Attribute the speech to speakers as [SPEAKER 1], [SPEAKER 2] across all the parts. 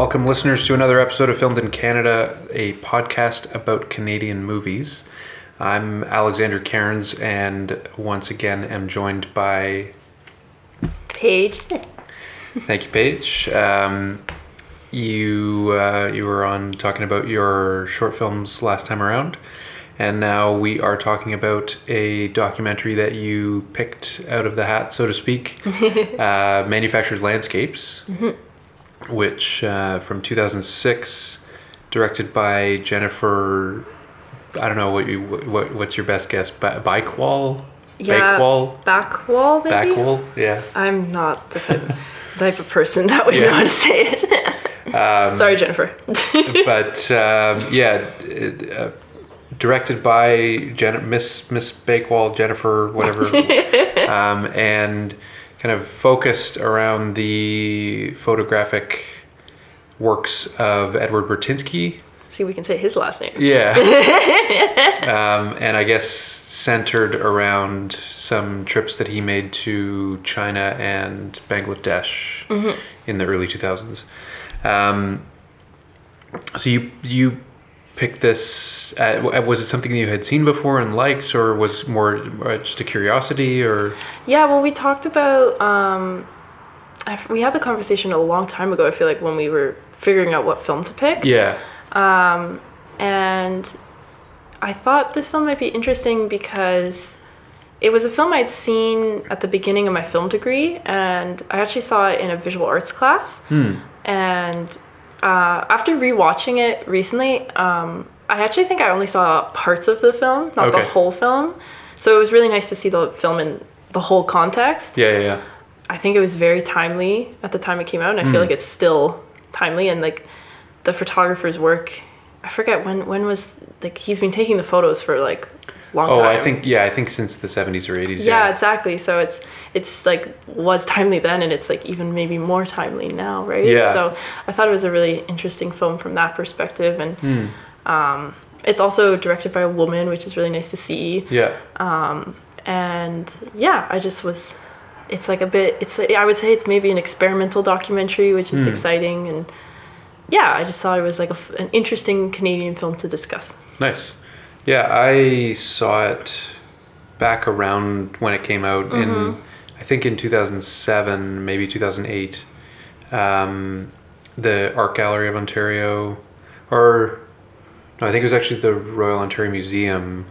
[SPEAKER 1] welcome listeners to another episode of Filmed in Canada, a podcast about Canadian movies. I'm Alexander Cairns, and once again am joined by.
[SPEAKER 2] Paige.
[SPEAKER 1] Thank you, Paige. Um, you uh, you were on talking about your short films last time around, and now we are talking about a documentary that you picked out of the hat, so to speak, uh, Manufactured Landscapes, which uh, from 2006, directed by Jennifer. I don't know what you what what's your best guess? Ba- Bikewall,
[SPEAKER 2] Yeah.
[SPEAKER 1] Bakewall,
[SPEAKER 2] Back wall, maybe?
[SPEAKER 1] Backwall. Yeah.
[SPEAKER 2] I'm not the type, type of person that would
[SPEAKER 1] Yeah.
[SPEAKER 2] know how to say it.
[SPEAKER 1] Um,
[SPEAKER 2] Sorry, Jennifer.
[SPEAKER 1] but um, yeah, it, uh, directed by Jen- Miss Miss Bakewell, Jennifer, whatever, um, and kind of focused around the photographic works of Edward Burtynsky.
[SPEAKER 2] See, we can say his last name.
[SPEAKER 1] Yeah, um, and I guess centered around some trips that he made to China and Bangladesh in the early 2000s. Um, so you you picked this. Uh, w- was it something you had seen before and liked, or was more uh, just a curiosity, or
[SPEAKER 2] Yeah, well, we talked about. Um, we had the conversation a long time ago. I feel like when we were figuring out what film to pick.
[SPEAKER 1] yeah,
[SPEAKER 2] Um, and I thought this film might be interesting because it was a film I'd seen at the beginning of my film degree, and I actually saw it in a visual arts class.
[SPEAKER 1] hmm.
[SPEAKER 2] And uh, after rewatching it recently, um, I actually think I only saw parts of the film, not the whole film. So it was really nice to see the film in the whole context.
[SPEAKER 1] yeah, yeah, yeah.
[SPEAKER 2] I think it was very timely at the time it came out, and I feel like it's still timely. And like the photographer's work, I forget when when was like he's been taking the photos for like long
[SPEAKER 1] Oh,
[SPEAKER 2] time.
[SPEAKER 1] I think yeah, I think since the 70s or 80s.
[SPEAKER 2] yeah, exactly. So it's it's like was timely then, and it's like even maybe more timely now, right?
[SPEAKER 1] Yeah.
[SPEAKER 2] So I thought it was a really interesting film from that perspective, and
[SPEAKER 1] Hmm.
[SPEAKER 2] um, it's also directed by a woman, which is really nice to see
[SPEAKER 1] Yeah.
[SPEAKER 2] and yeah i just was it's like a bit it's i would say it's maybe an experimental documentary which is exciting and yeah i just thought it was like a an interesting canadian film to discuss
[SPEAKER 1] Nice. Yeah, I saw it back around when it came out in, I think in 2007, maybe 2008. Um, the Art Gallery of Ontario, or no, I think it was actually the Royal Ontario Museum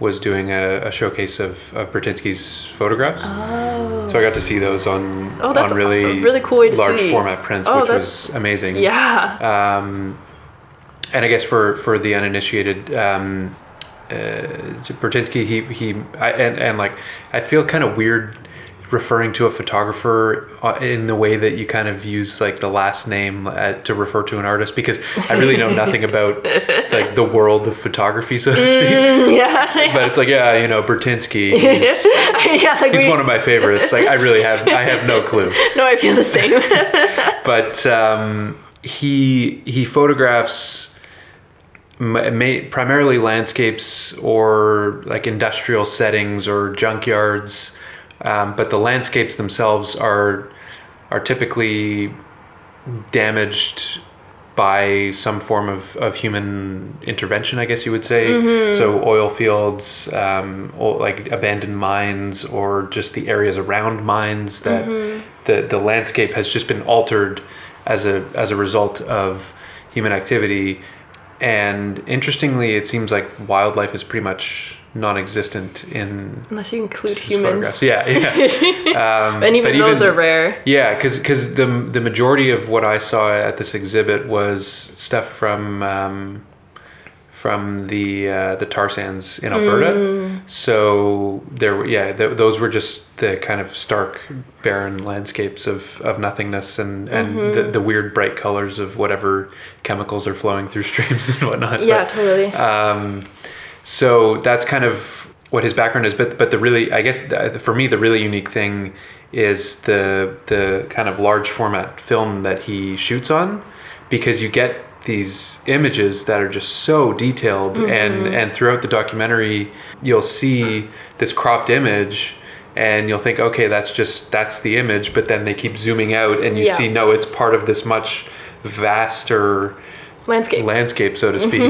[SPEAKER 1] was doing a, a showcase of, of Burtynsky's photographs.
[SPEAKER 2] oh
[SPEAKER 1] So I got to see those on,
[SPEAKER 2] Oh,
[SPEAKER 1] on really,
[SPEAKER 2] really cool
[SPEAKER 1] large
[SPEAKER 2] see.
[SPEAKER 1] format prints,
[SPEAKER 2] Oh,
[SPEAKER 1] which was amazing.
[SPEAKER 2] yeah
[SPEAKER 1] Um, and I guess for for the uninitiated, um, uh, Burtynsky, he he, I, and and like I feel kind of weird referring to a photographer uh, in the way that you kind of use like the last name uh, to refer to an artist because I really know nothing about like the world of photography, so to speak.
[SPEAKER 2] Mm, yeah
[SPEAKER 1] But it's like, yeah, you know, Burtynsky. He's,
[SPEAKER 2] yeah like
[SPEAKER 1] he's
[SPEAKER 2] we,
[SPEAKER 1] one of my favorites. Like I really have I have no clue
[SPEAKER 2] no i feel the same
[SPEAKER 1] but um, he he photographs ma- ma- primarily landscapes or like industrial settings or junkyards, um, but the landscapes themselves are are typically damaged by some form of, of human intervention, I guess you would say. So oil fields, um, or like abandoned mines, or just the areas around mines that the, the landscape has just been altered as a as a result of human activity. And interestingly, it seems like wildlife is pretty much non-existent in
[SPEAKER 2] unless you include humans.
[SPEAKER 1] Yeah, yeah. Um,
[SPEAKER 2] and even
[SPEAKER 1] but
[SPEAKER 2] those are rare
[SPEAKER 1] yeah, because the the majority of what I saw at this exhibit was stuff from um, from the uh, the tar sands in Alberta.
[SPEAKER 2] Mm.
[SPEAKER 1] So there, were yeah, th- those were just the kind of stark, barren landscapes of, of nothingness and and
[SPEAKER 2] Mm-hmm.
[SPEAKER 1] the, the weird bright colors of whatever chemicals are flowing through streams and whatnot.
[SPEAKER 2] yeah
[SPEAKER 1] But,
[SPEAKER 2] totally
[SPEAKER 1] um, so that's kind of what his background is. But but the really, I guess, the, for me, the really unique thing is the the kind of large format film that he shoots on, because you get these images that are just so detailed, and mm-hmm. and throughout the documentary, you'll see this cropped image. And you'll think, okay, that's just that's the image, but then they keep zooming out, and you
[SPEAKER 2] Yeah.
[SPEAKER 1] see, no, it's part of this much vaster
[SPEAKER 2] Landscape.
[SPEAKER 1] landscape, so to speak.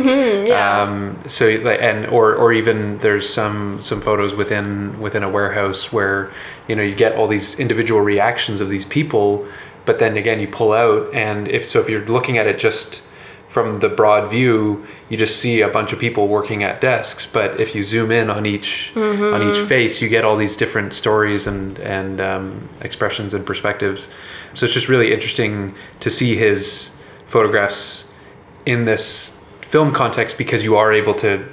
[SPEAKER 2] yeah.
[SPEAKER 1] Um, so and or or even there's some some photos within within a warehouse where you know you get all these individual reactions of these people, but then again you pull out and if so if you're looking at it just from the broad view, you just see a bunch of people working at desks. But if you zoom in on each on each face, you get all these different stories and and um, expressions and perspectives. So it's just really interesting to see his photographs in this film context because you are able to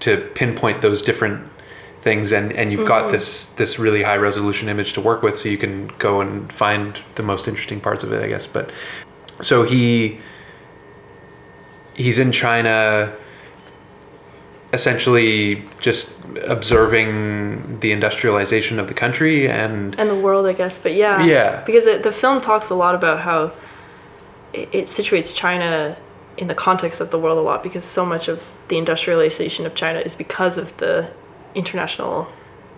[SPEAKER 1] to pinpoint those different things and and you've got mm-hmm. this this really high resolution image to work with so you can go and find the most interesting parts of it i guess but so he he's in china essentially just observing the industrialization of the country and
[SPEAKER 2] and the world, I guess. But yeah,
[SPEAKER 1] Yeah.
[SPEAKER 2] because it, the film talks a lot about how it, it situates China in the context of the world a lot because so much of the industrialization of China is because of the international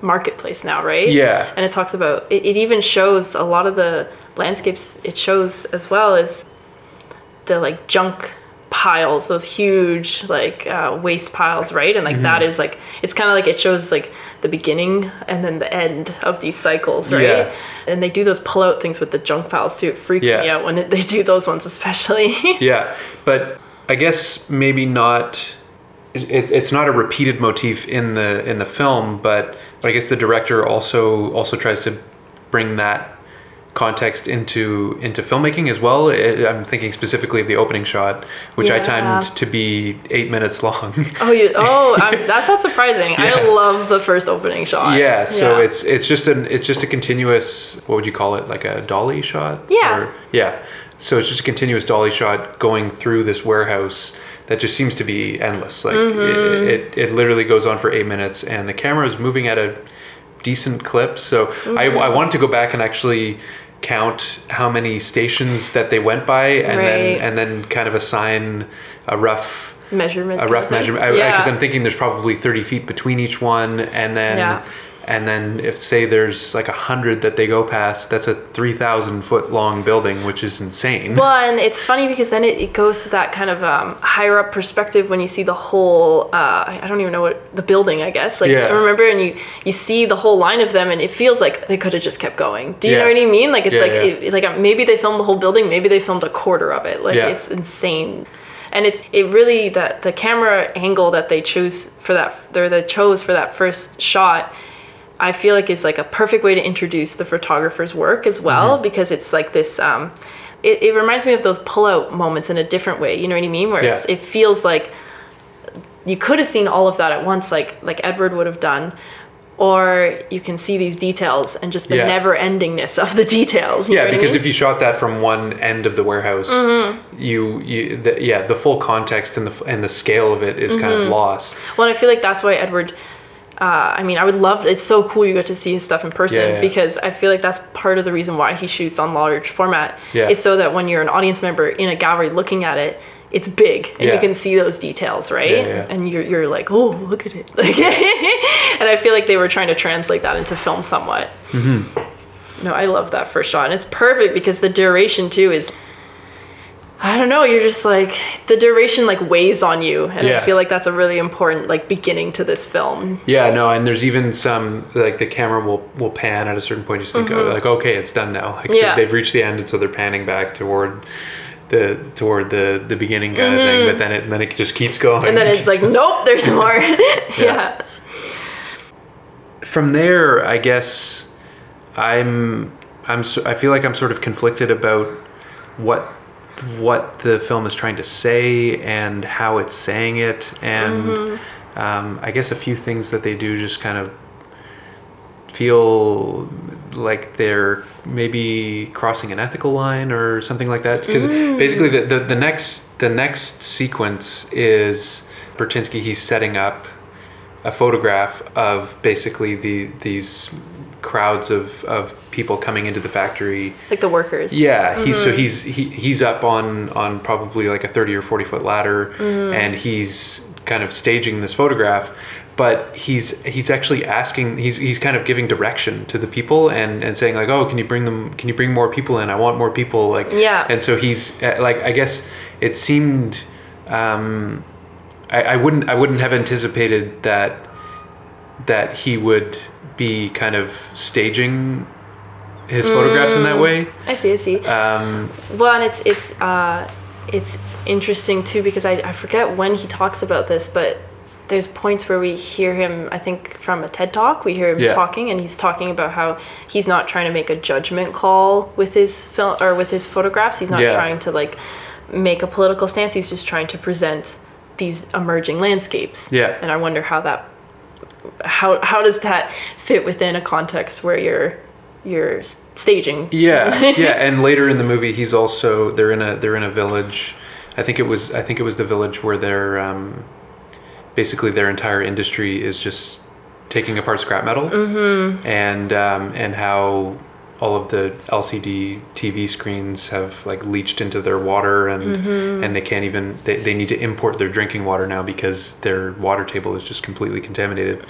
[SPEAKER 2] marketplace now, right?
[SPEAKER 1] Yeah.
[SPEAKER 2] And it talks about it, it even shows a lot of the landscapes it shows as well as the like junk piles those huge like uh, waste piles right and like
[SPEAKER 1] Mm-hmm.
[SPEAKER 2] that is like it's kind of like it shows like the beginning and then the end of these cycles right
[SPEAKER 1] Yeah.
[SPEAKER 2] and they do those pull out things with the junk piles too it freaks
[SPEAKER 1] Yeah.
[SPEAKER 2] me out when it, they do those ones especially
[SPEAKER 1] yeah but i guess maybe not it, it's not a repeated motif in the in the film but i guess the director also also tries to bring that context into into filmmaking as well it, i'm thinking specifically of the opening shot which i
[SPEAKER 2] Yeah.
[SPEAKER 1] timed to be eight minutes long
[SPEAKER 2] oh you oh I'm, that's not surprising i love the first opening shot
[SPEAKER 1] yeah so
[SPEAKER 2] Yeah.
[SPEAKER 1] it's it's just an it's just a continuous what would you call it like a dolly shot
[SPEAKER 2] Yeah.
[SPEAKER 1] yeah so it's just a continuous dolly shot going through this warehouse that just seems to be endless like
[SPEAKER 2] Mm-hmm.
[SPEAKER 1] it, it, it literally goes on for eight minutes and the camera is moving at a decent clip so I,
[SPEAKER 2] Mm-hmm.
[SPEAKER 1] I wanted to go back and actually count how many stations that they went by and
[SPEAKER 2] Right.
[SPEAKER 1] then and then kind of assign a rough
[SPEAKER 2] measurement
[SPEAKER 1] a rough measurement because
[SPEAKER 2] yeah.
[SPEAKER 1] I'm thinking there's probably 30 feet between each one, and then
[SPEAKER 2] Yeah.
[SPEAKER 1] And then if say there's like a hundred that they go past, that's a 3,000 foot long building, which is insane.
[SPEAKER 2] Well, and it's funny because then it, it goes to that kind of um, higher up perspective when you see the whole. Uh, I I don't even know what the building. I guess like
[SPEAKER 1] Yeah.
[SPEAKER 2] remember, and you you see the whole line of them, and it feels like they could have just kept going. Do you know what I mean? Like it's
[SPEAKER 1] Yeah,
[SPEAKER 2] like
[SPEAKER 1] yeah.
[SPEAKER 2] It, like uh, maybe they filmed the whole building, maybe they filmed a quarter of it. Like
[SPEAKER 1] Yeah.
[SPEAKER 2] it's insane. And it's it really that the camera angle that they choose for that or they chose for that first shot I feel like is like a perfect way to introduce the photographer's work as well
[SPEAKER 1] Mm-hmm.
[SPEAKER 2] because it's like this um it, it reminds me of those pull-out moments in a different way you know what I mean where it's,
[SPEAKER 1] Yeah.
[SPEAKER 2] it feels like you could have seen all of that at once like like Edward would have done or you can see these details and just the
[SPEAKER 1] Yeah.
[SPEAKER 2] never endingness of the details you know
[SPEAKER 1] yeah,
[SPEAKER 2] what I
[SPEAKER 1] because
[SPEAKER 2] mean?
[SPEAKER 1] if you shot that from one end of the warehouse,
[SPEAKER 2] Mm-hmm.
[SPEAKER 1] you you the, yeah the full context and the and the scale of it is kind
[SPEAKER 2] Mm-hmm.
[SPEAKER 1] of lost.
[SPEAKER 2] Well, I feel like that's why Edward. Uh, I mean, I would love. It's so cool you get to see his stuff in person
[SPEAKER 1] Yeah, yeah.
[SPEAKER 2] because I feel like that's part of the reason why he shoots on large format.
[SPEAKER 1] Yeah.
[SPEAKER 2] Is so that when you're an audience member in a gallery looking at it, it's big and you can see those details, right?
[SPEAKER 1] Yeah, yeah.
[SPEAKER 2] And you're you're like, oh, look at it. Like, and I feel like they were trying to translate that into film somewhat. Mm-hmm. No, I love that first shot, and it's perfect because the duration too is. I don't know. You're just like the duration like weighs on you, and
[SPEAKER 1] Yeah.
[SPEAKER 2] I feel like that's a really important like beginning to this film.
[SPEAKER 1] Yeah, no, and there's even some like the camera will will pan at a certain point. You just think, oh, like okay, it's done now. Like
[SPEAKER 2] Mm-hmm. Yeah.
[SPEAKER 1] they've reached the end, and so they're panning back toward the toward the the beginning kind of thing. But then it then it just keeps going.
[SPEAKER 2] Mm-hmm. And then it's like, nope, there's more. yeah.
[SPEAKER 1] from there, I guess I'm I'm I feel like I'm sort of conflicted about what what the film is trying to say and how it's saying it, and um, I guess a few things that they do just kind of feel like they're maybe crossing an ethical line or something like that. Because basically the, the, the next the next sequence is Burtynsky he's setting up a photograph of basically the these crowds of, of people coming into the factory
[SPEAKER 2] Like the workers.
[SPEAKER 1] yeah, he's so he's he, he's up on on probably like a thirty or forty foot ladder, and he's kind of staging this photograph. but he's he's actually asking he's he's kind of giving direction to the people and and saying like oh can you bring them can you bring more people in I want more people like
[SPEAKER 2] Yeah.
[SPEAKER 1] and so he's uh, like I guess it seemed um, I, I wouldn't I wouldn't have anticipated that that he would be kind of staging his photographs in that way.
[SPEAKER 2] I see, I see.
[SPEAKER 1] Um,
[SPEAKER 2] Well, and it's it's uh, it's interesting too because I, I forget when he talks about this, but there's points where we hear him. I think from a TED talk, we hear him
[SPEAKER 1] Yeah.
[SPEAKER 2] talking, and he's talking about how he's not trying to make a judgment call with his film or with his photographs. He's not
[SPEAKER 1] Yeah.
[SPEAKER 2] trying to like make a political stance. He's just trying to present these emerging landscapes.
[SPEAKER 1] Yeah.
[SPEAKER 2] And I wonder how that how how does that fit within a context where you're you're staging
[SPEAKER 1] Yeah, yeah, and later in the movie, he's also they're in a they're in a village. I think it was I think it was the village where they're um, basically their entire industry is just taking apart scrap metal, mm-hmm. and um, and how all of the LCD TV screens have like leached into their water and and they can't even they, they need to import their drinking water now because their water table is just completely contaminated.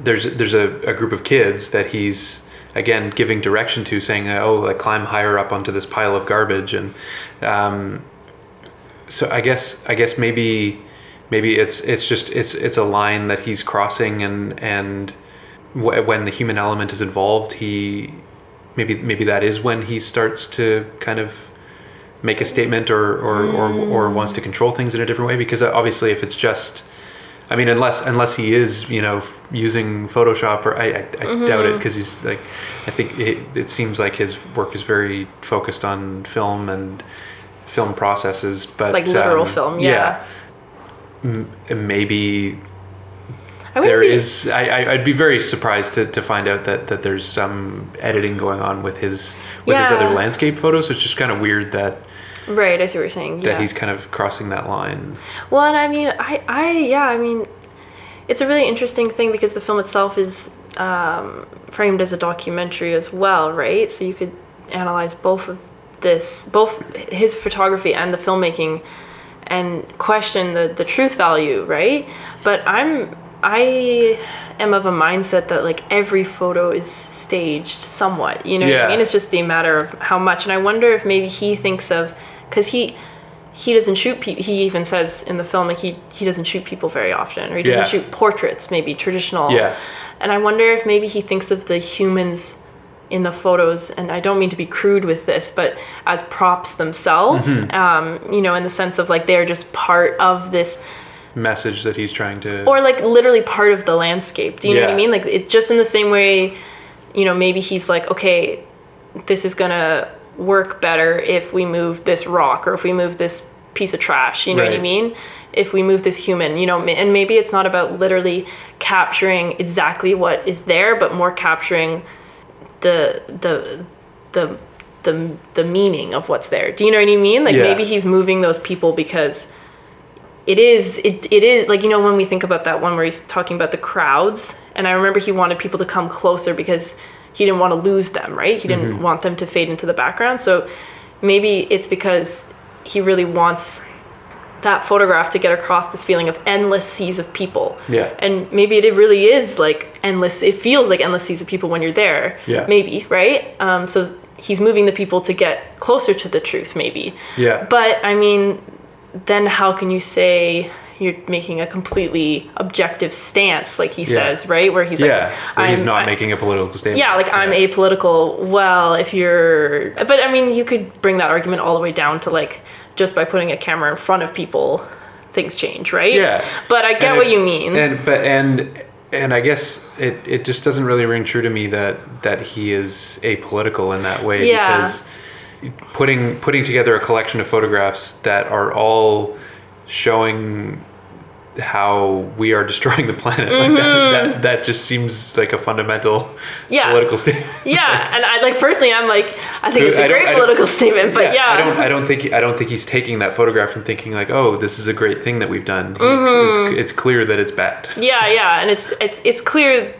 [SPEAKER 1] There's there's a, a group of kids that he's again giving direction to saying oh like climb higher up onto this pile of garbage. And um, so I guess I guess maybe maybe it's it's just it's it's a line that he's crossing and and w- when the human element is involved he maybe maybe that is when he starts to kind of make a statement or or, or, or mm. wants to control things in a different way because uh, obviously if it's just I mean, unless unless he is, you know, using Photoshop, or I, I, I mm-hmm. doubt it because he's like, I think it, it seems like his work is very focused on film and film processes, but
[SPEAKER 2] Like literal
[SPEAKER 1] um,
[SPEAKER 2] film, yeah.
[SPEAKER 1] M- maybe there
[SPEAKER 2] be-
[SPEAKER 1] is. I, I I'd be very surprised to, to find out that, that there's some editing going on with his with his other landscape photos. It's just kind of weird that
[SPEAKER 2] Right, I see what you're saying.
[SPEAKER 1] that
[SPEAKER 2] yeah.
[SPEAKER 1] he's kind of crossing that line.
[SPEAKER 2] Well, and I mean, I, I, yeah, I mean, it's a really interesting thing because the film itself is um, framed as a documentary as well, right? So you could analyze both of this, both his photography and the filmmaking, and question the the truth value, right? But I'm, I am of a mindset that like every photo is staged somewhat. You know what
[SPEAKER 1] Yeah.
[SPEAKER 2] I mean? It's just a matter of how much. And I wonder if maybe he thinks of, because he he doesn't shoot people. He even says in the film like he he doesn't shoot people very often, or he doesn't
[SPEAKER 1] Yeah.
[SPEAKER 2] shoot portraits, maybe traditional.
[SPEAKER 1] Yeah.
[SPEAKER 2] And I wonder if maybe he thinks of the humans in the photos, and I don't mean to be crude with this, but as props themselves.
[SPEAKER 1] Mm-hmm.
[SPEAKER 2] Um, you know, in the sense of like they're just part of this
[SPEAKER 1] Message that he's trying to.
[SPEAKER 2] or like literally part of the landscape. Do you know what I mean? Like it's just in the same way, you know, maybe he's like, okay, this is gonna work better if we move this rock or if we move this piece of trash. You know what I mean? If we move this human, you know, and maybe it's not about literally capturing exactly what is there, but more capturing the the the the the meaning of what's there. Do you know what I mean? Like
[SPEAKER 1] Yeah.
[SPEAKER 2] maybe he's moving those people because it is it, it is like you know when we think about that one where he's talking about the crowds and i remember he wanted people to come closer because he didn't want to lose them right? He didn't want them to fade into the background. So maybe it's because he really wants that photograph to get across this feeling of endless seas of people.
[SPEAKER 1] Yeah.
[SPEAKER 2] and maybe it really is like endless it feels like endless seas of people when you're there.
[SPEAKER 1] Yeah.
[SPEAKER 2] maybe right? Um, so he's moving the people to get closer to the truth maybe.
[SPEAKER 1] Yeah.
[SPEAKER 2] but I mean, then how can you say you're making a completely objective stance, like he
[SPEAKER 1] Yeah.
[SPEAKER 2] says, right? Where he's
[SPEAKER 1] yeah.
[SPEAKER 2] like,
[SPEAKER 1] where he's not
[SPEAKER 2] I-
[SPEAKER 1] making a political statement.
[SPEAKER 2] Yeah, like I'm apolitical. Well, if you're, but I mean, you could bring that argument all the way down to like just by putting a camera in front of people, things change, right?
[SPEAKER 1] Yeah.
[SPEAKER 2] But I get
[SPEAKER 1] And
[SPEAKER 2] what
[SPEAKER 1] it-
[SPEAKER 2] you mean.
[SPEAKER 1] And but and and I guess it, it just doesn't really ring true to me that that he is apolitical in that way
[SPEAKER 2] Yeah.
[SPEAKER 1] because putting putting together a collection of photographs that are all showing how we are destroying the planet like that, that that just seems like a fundamental
[SPEAKER 2] Mm-hmm. Yeah.
[SPEAKER 1] political statement.
[SPEAKER 2] yeah, and I like personally, I'm like, I think it's a
[SPEAKER 1] I
[SPEAKER 2] great political statement, but yeah,
[SPEAKER 1] I don't. I don't think. I don't think he's taking that photograph and thinking like, "Oh, this is a great thing that we've done."
[SPEAKER 2] Mm-hmm.
[SPEAKER 1] it's, it's clear that it's bad.
[SPEAKER 2] Yeah, yeah, and it's it's it's clear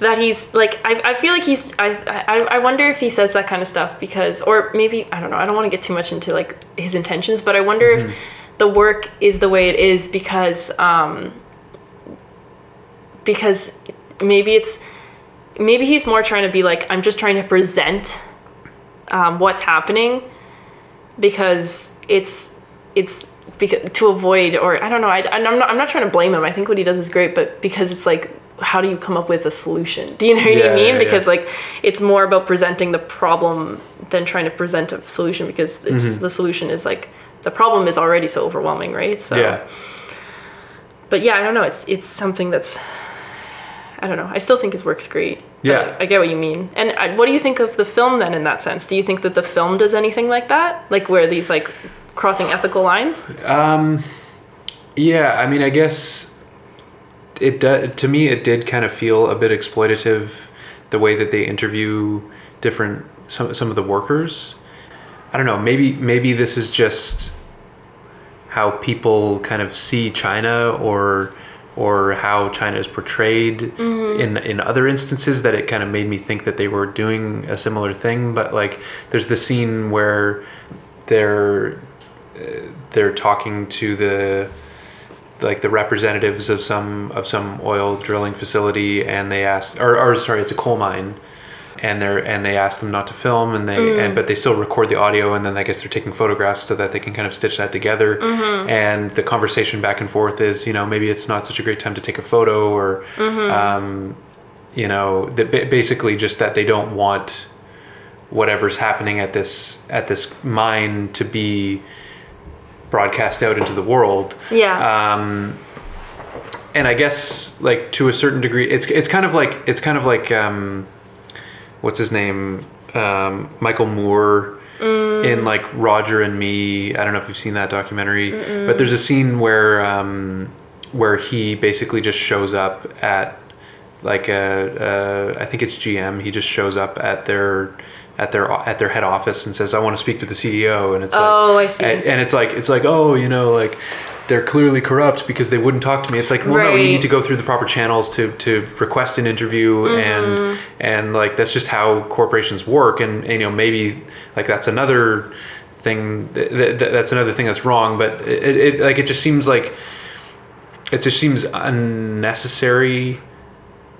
[SPEAKER 2] that he's like I, I feel like he's I, I I wonder if he says that kind of stuff because or maybe I don't know I don't want to get too much into like his intentions but I wonder
[SPEAKER 1] Mm-hmm.
[SPEAKER 2] if the work is the way it is because um because maybe it's maybe he's more trying to be like I'm just trying to present um, what's happening because it's it's because to avoid or I don't know I, I'm not I'm not trying to blame him I think what he does is great but because it's like how do you come up with a solution? Do you know what
[SPEAKER 1] Yeah,
[SPEAKER 2] I mean?
[SPEAKER 1] yeah,
[SPEAKER 2] because
[SPEAKER 1] yeah.
[SPEAKER 2] like it's more about presenting the problem than trying to present a solution because it's,
[SPEAKER 1] Mm-hmm.
[SPEAKER 2] the solution is like the problem is already so overwhelming right? So
[SPEAKER 1] Yeah.
[SPEAKER 2] but yeah I don't know. It's it's something that's I don't know. I still think his work's great. But
[SPEAKER 1] Yeah.
[SPEAKER 2] I get what you mean. And I, what do you think of the film then in that sense? Do you think that the film does anything like that? Like where these like crossing ethical lines?
[SPEAKER 1] Um, yeah, I mean, I guess it do, to me it did kind of feel a bit exploitative, the way that they interview different some some of the workers. I don't know. Maybe maybe this is just how people kind of see China or or how China is portrayed in in other instances that it kind of made me think that they were doing a similar thing but like there's the scene where they're uh, they're talking to the like the representatives of some of some oil drilling facility and they ask or, or sorry it's a coal mine. And they're and they ask them not to film and they and mm. but they still record the audio and then I guess they're taking photographs so that they can kind of stitch that together. Mm-hmm. And the conversation back and forth is you know maybe it's not such a great time to take a photo or mm-hmm. um, you know the, ba- basically just that they don't want whatever's happening at this at this mine to be broadcast out into the world.
[SPEAKER 2] Yeah.
[SPEAKER 1] Um, and I guess like to a certain degree, it's it's kind of like it's kind of like um, what's his name, um, Michael Moore in like Roger and Me. I don't know if you've seen that documentary, but there's a scene where um, where he basically just shows up at like a, a I think it's GM. He just shows up at their at their at their head office and says, "I want to speak to the CEO." And it's like,
[SPEAKER 2] Oh, I see.
[SPEAKER 1] And, and it's like it's like oh, you know, like they're clearly corrupt because they wouldn't talk to me. It's like, well, no, you need to go through the proper channels to to request an interview,
[SPEAKER 2] Mm-hmm.
[SPEAKER 1] and and like that's just how corporations work. And, and you know, maybe like that's another thing. That, that, that's another thing that's wrong. But it, it like it just seems like it just seems unnecessary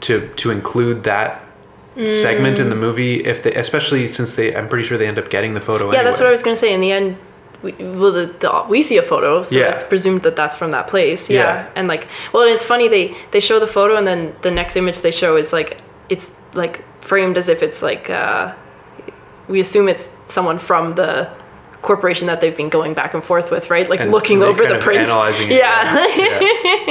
[SPEAKER 1] to to include that segment in the movie if they especially since they i'm pretty sure they end up getting the photo
[SPEAKER 2] yeah that's what. I was gonna say in the end we, well, the, the, we see a photo, so
[SPEAKER 1] Yeah.
[SPEAKER 2] it's presumed that that's from that place. Yeah.
[SPEAKER 1] Yeah.
[SPEAKER 2] and like, well, and it's funny they they show the photo, and then the next image they show is like it's like framed as if it's like uh, we assume it's someone from the corporation that they've been going back and forth with, right? Like
[SPEAKER 1] And
[SPEAKER 2] looking over the
[SPEAKER 1] of
[SPEAKER 2] print.
[SPEAKER 1] analyzing it,
[SPEAKER 2] yeah.
[SPEAKER 1] yeah.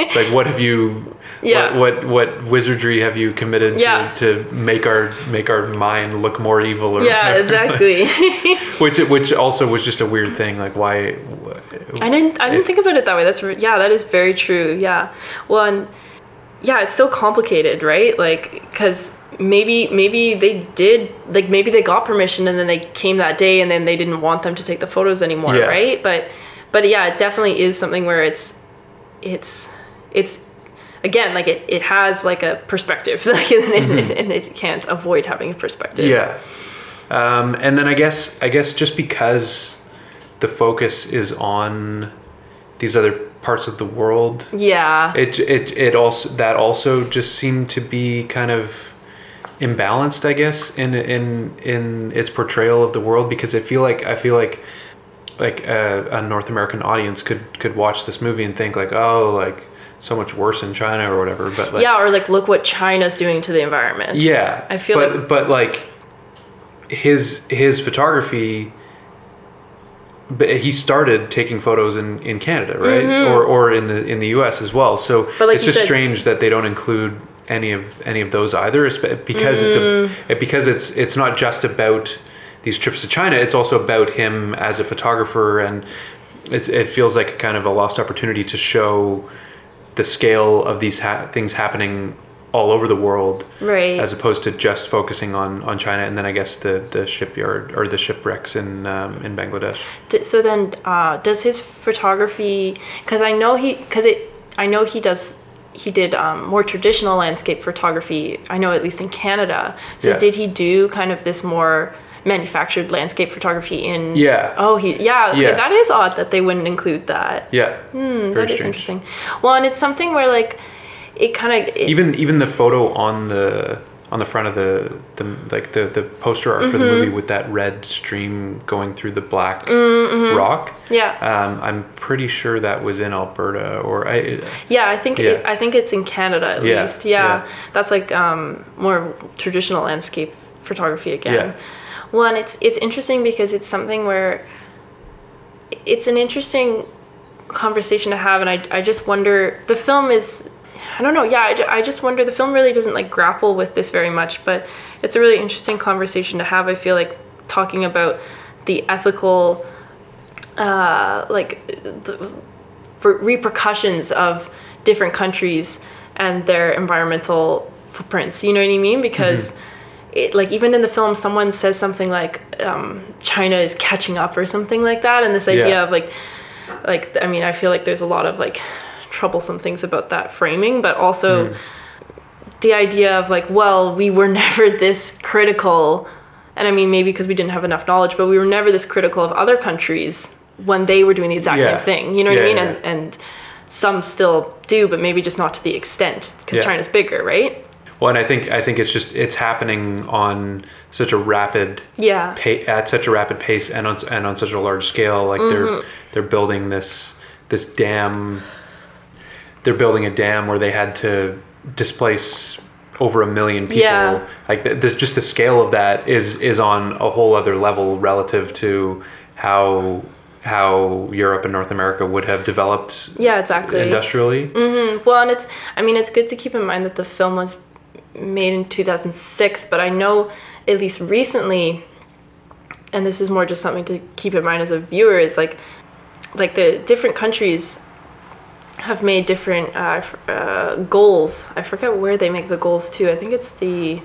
[SPEAKER 1] it's like what have you
[SPEAKER 2] Yeah.
[SPEAKER 1] what, what what wizardry have you committed
[SPEAKER 2] Yeah.
[SPEAKER 1] to, to make our make our mind look more evil or
[SPEAKER 2] yeah, exactly.
[SPEAKER 1] which which also was just a weird thing like why
[SPEAKER 2] I didn't. I didn't
[SPEAKER 1] If-
[SPEAKER 2] think about it that way. That's yeah. That is very true. Yeah. Well, and yeah, it's so complicated, right? Like, because maybe maybe they did like maybe they got permission and then they came that day and then they didn't want them to take the photos anymore,
[SPEAKER 1] Yeah.
[SPEAKER 2] right? But but yeah, it definitely is something where it's it's it's again like it, it has like a perspective like and, it, and it can't avoid having a perspective
[SPEAKER 1] Yeah. Um, and then I guess I guess just because the focus is on these other parts of the world,
[SPEAKER 2] yeah
[SPEAKER 1] it it it also that also just seemed to be kind of imbalanced, I guess, in in in its portrayal of the world because I feel like I feel like like a, a North American audience could could watch this movie and think like, oh, like so much worse in China or whatever, but like
[SPEAKER 2] yeah or like look what china's doing to the environment
[SPEAKER 1] yeah,
[SPEAKER 2] I feel
[SPEAKER 1] but
[SPEAKER 2] like-
[SPEAKER 1] but like his his photography. But he started taking photos in, in Canada, right, or or in the in the U.S. as well. So
[SPEAKER 2] Mm-hmm. But like
[SPEAKER 1] it's just
[SPEAKER 2] said-
[SPEAKER 1] strange that they don't include any of any of those either, because it's
[SPEAKER 2] Mm.
[SPEAKER 1] a because it's it's not just about these trips to China. It's also about him as a photographer, and it's, it feels like kind of a lost opportunity to show the scale of these ha- things happening all over the world
[SPEAKER 2] right
[SPEAKER 1] as opposed to just focusing on, on China and then I guess the, the shipyard or the shipwrecks in um, in Bangladesh.
[SPEAKER 2] So then uh, does his photography because i know he because it i know he does he did um, more traditional landscape photography i know at least in canada so
[SPEAKER 1] Yeah.
[SPEAKER 2] did he do kind of this more manufactured landscape photography in
[SPEAKER 1] Yeah.
[SPEAKER 2] oh he yeah okay,
[SPEAKER 1] Yeah.
[SPEAKER 2] that is odd that they wouldn't include that
[SPEAKER 1] Yeah.
[SPEAKER 2] Hmm, that is interesting. Well, and it's something where like it kind of
[SPEAKER 1] even even the photo on the on the front of the, the like the, the poster art for the
[SPEAKER 2] Mm-hmm.
[SPEAKER 1] movie with that red stream going through the black
[SPEAKER 2] Mm-hmm.
[SPEAKER 1] rock.
[SPEAKER 2] yeah
[SPEAKER 1] Um, I'm pretty sure that was in Alberta, or I.
[SPEAKER 2] Yeah, I think
[SPEAKER 1] Yeah.
[SPEAKER 2] It, I think it's in Canada at
[SPEAKER 1] Yeah,
[SPEAKER 2] least. Yeah,
[SPEAKER 1] yeah.
[SPEAKER 2] that's like um, more traditional landscape photography again.
[SPEAKER 1] Yeah.
[SPEAKER 2] Well, and it's it's interesting because it's something where it's an interesting conversation to have, and I I just wonder the film is. I don't know. Yeah, I, I just wonder. The film really doesn't like grapple with this very much, but it's a really interesting conversation to have. I feel like talking about the ethical, uh, like the repercussions of different countries and their environmental footprints. You know what I mean? Because it, like even in the film, someone says something like um, China is catching up or something like that, and this idea
[SPEAKER 1] Yeah.
[SPEAKER 2] of like, like I mean, I feel like there's a lot of like troublesome things about that framing, but also the idea of like, well, we were never this critical, and I mean maybe because we didn't have enough knowledge, but we were never this critical of other countries when they were doing the exact
[SPEAKER 1] Yeah.
[SPEAKER 2] same thing. You know what I mean?
[SPEAKER 1] yeah,
[SPEAKER 2] And and some still do, but maybe just not to the extent because
[SPEAKER 1] Yeah.
[SPEAKER 2] China's bigger, right?
[SPEAKER 1] Well, and I think I think it's just it's happening on such a rapid
[SPEAKER 2] Yeah.
[SPEAKER 1] pa- at such a rapid pace and on and on such a large scale. Like
[SPEAKER 2] Mm-hmm.
[SPEAKER 1] they're they're building this this dam. They're building a dam where they had to displace over a million people.
[SPEAKER 2] Yeah.
[SPEAKER 1] Like the, the, just the scale of that is is on a whole other level relative to how how Europe and North America would have developed
[SPEAKER 2] Yeah, exactly.
[SPEAKER 1] industrially.
[SPEAKER 2] Mm-hmm. well, and it's, I mean, it's good to keep in mind that the film was made in 2006, but I know at least recently, and this is more just something to keep in mind as a viewer, is like, like the different countries have made different uh, uh, goals. I forget where they make the goals too. I think it's the,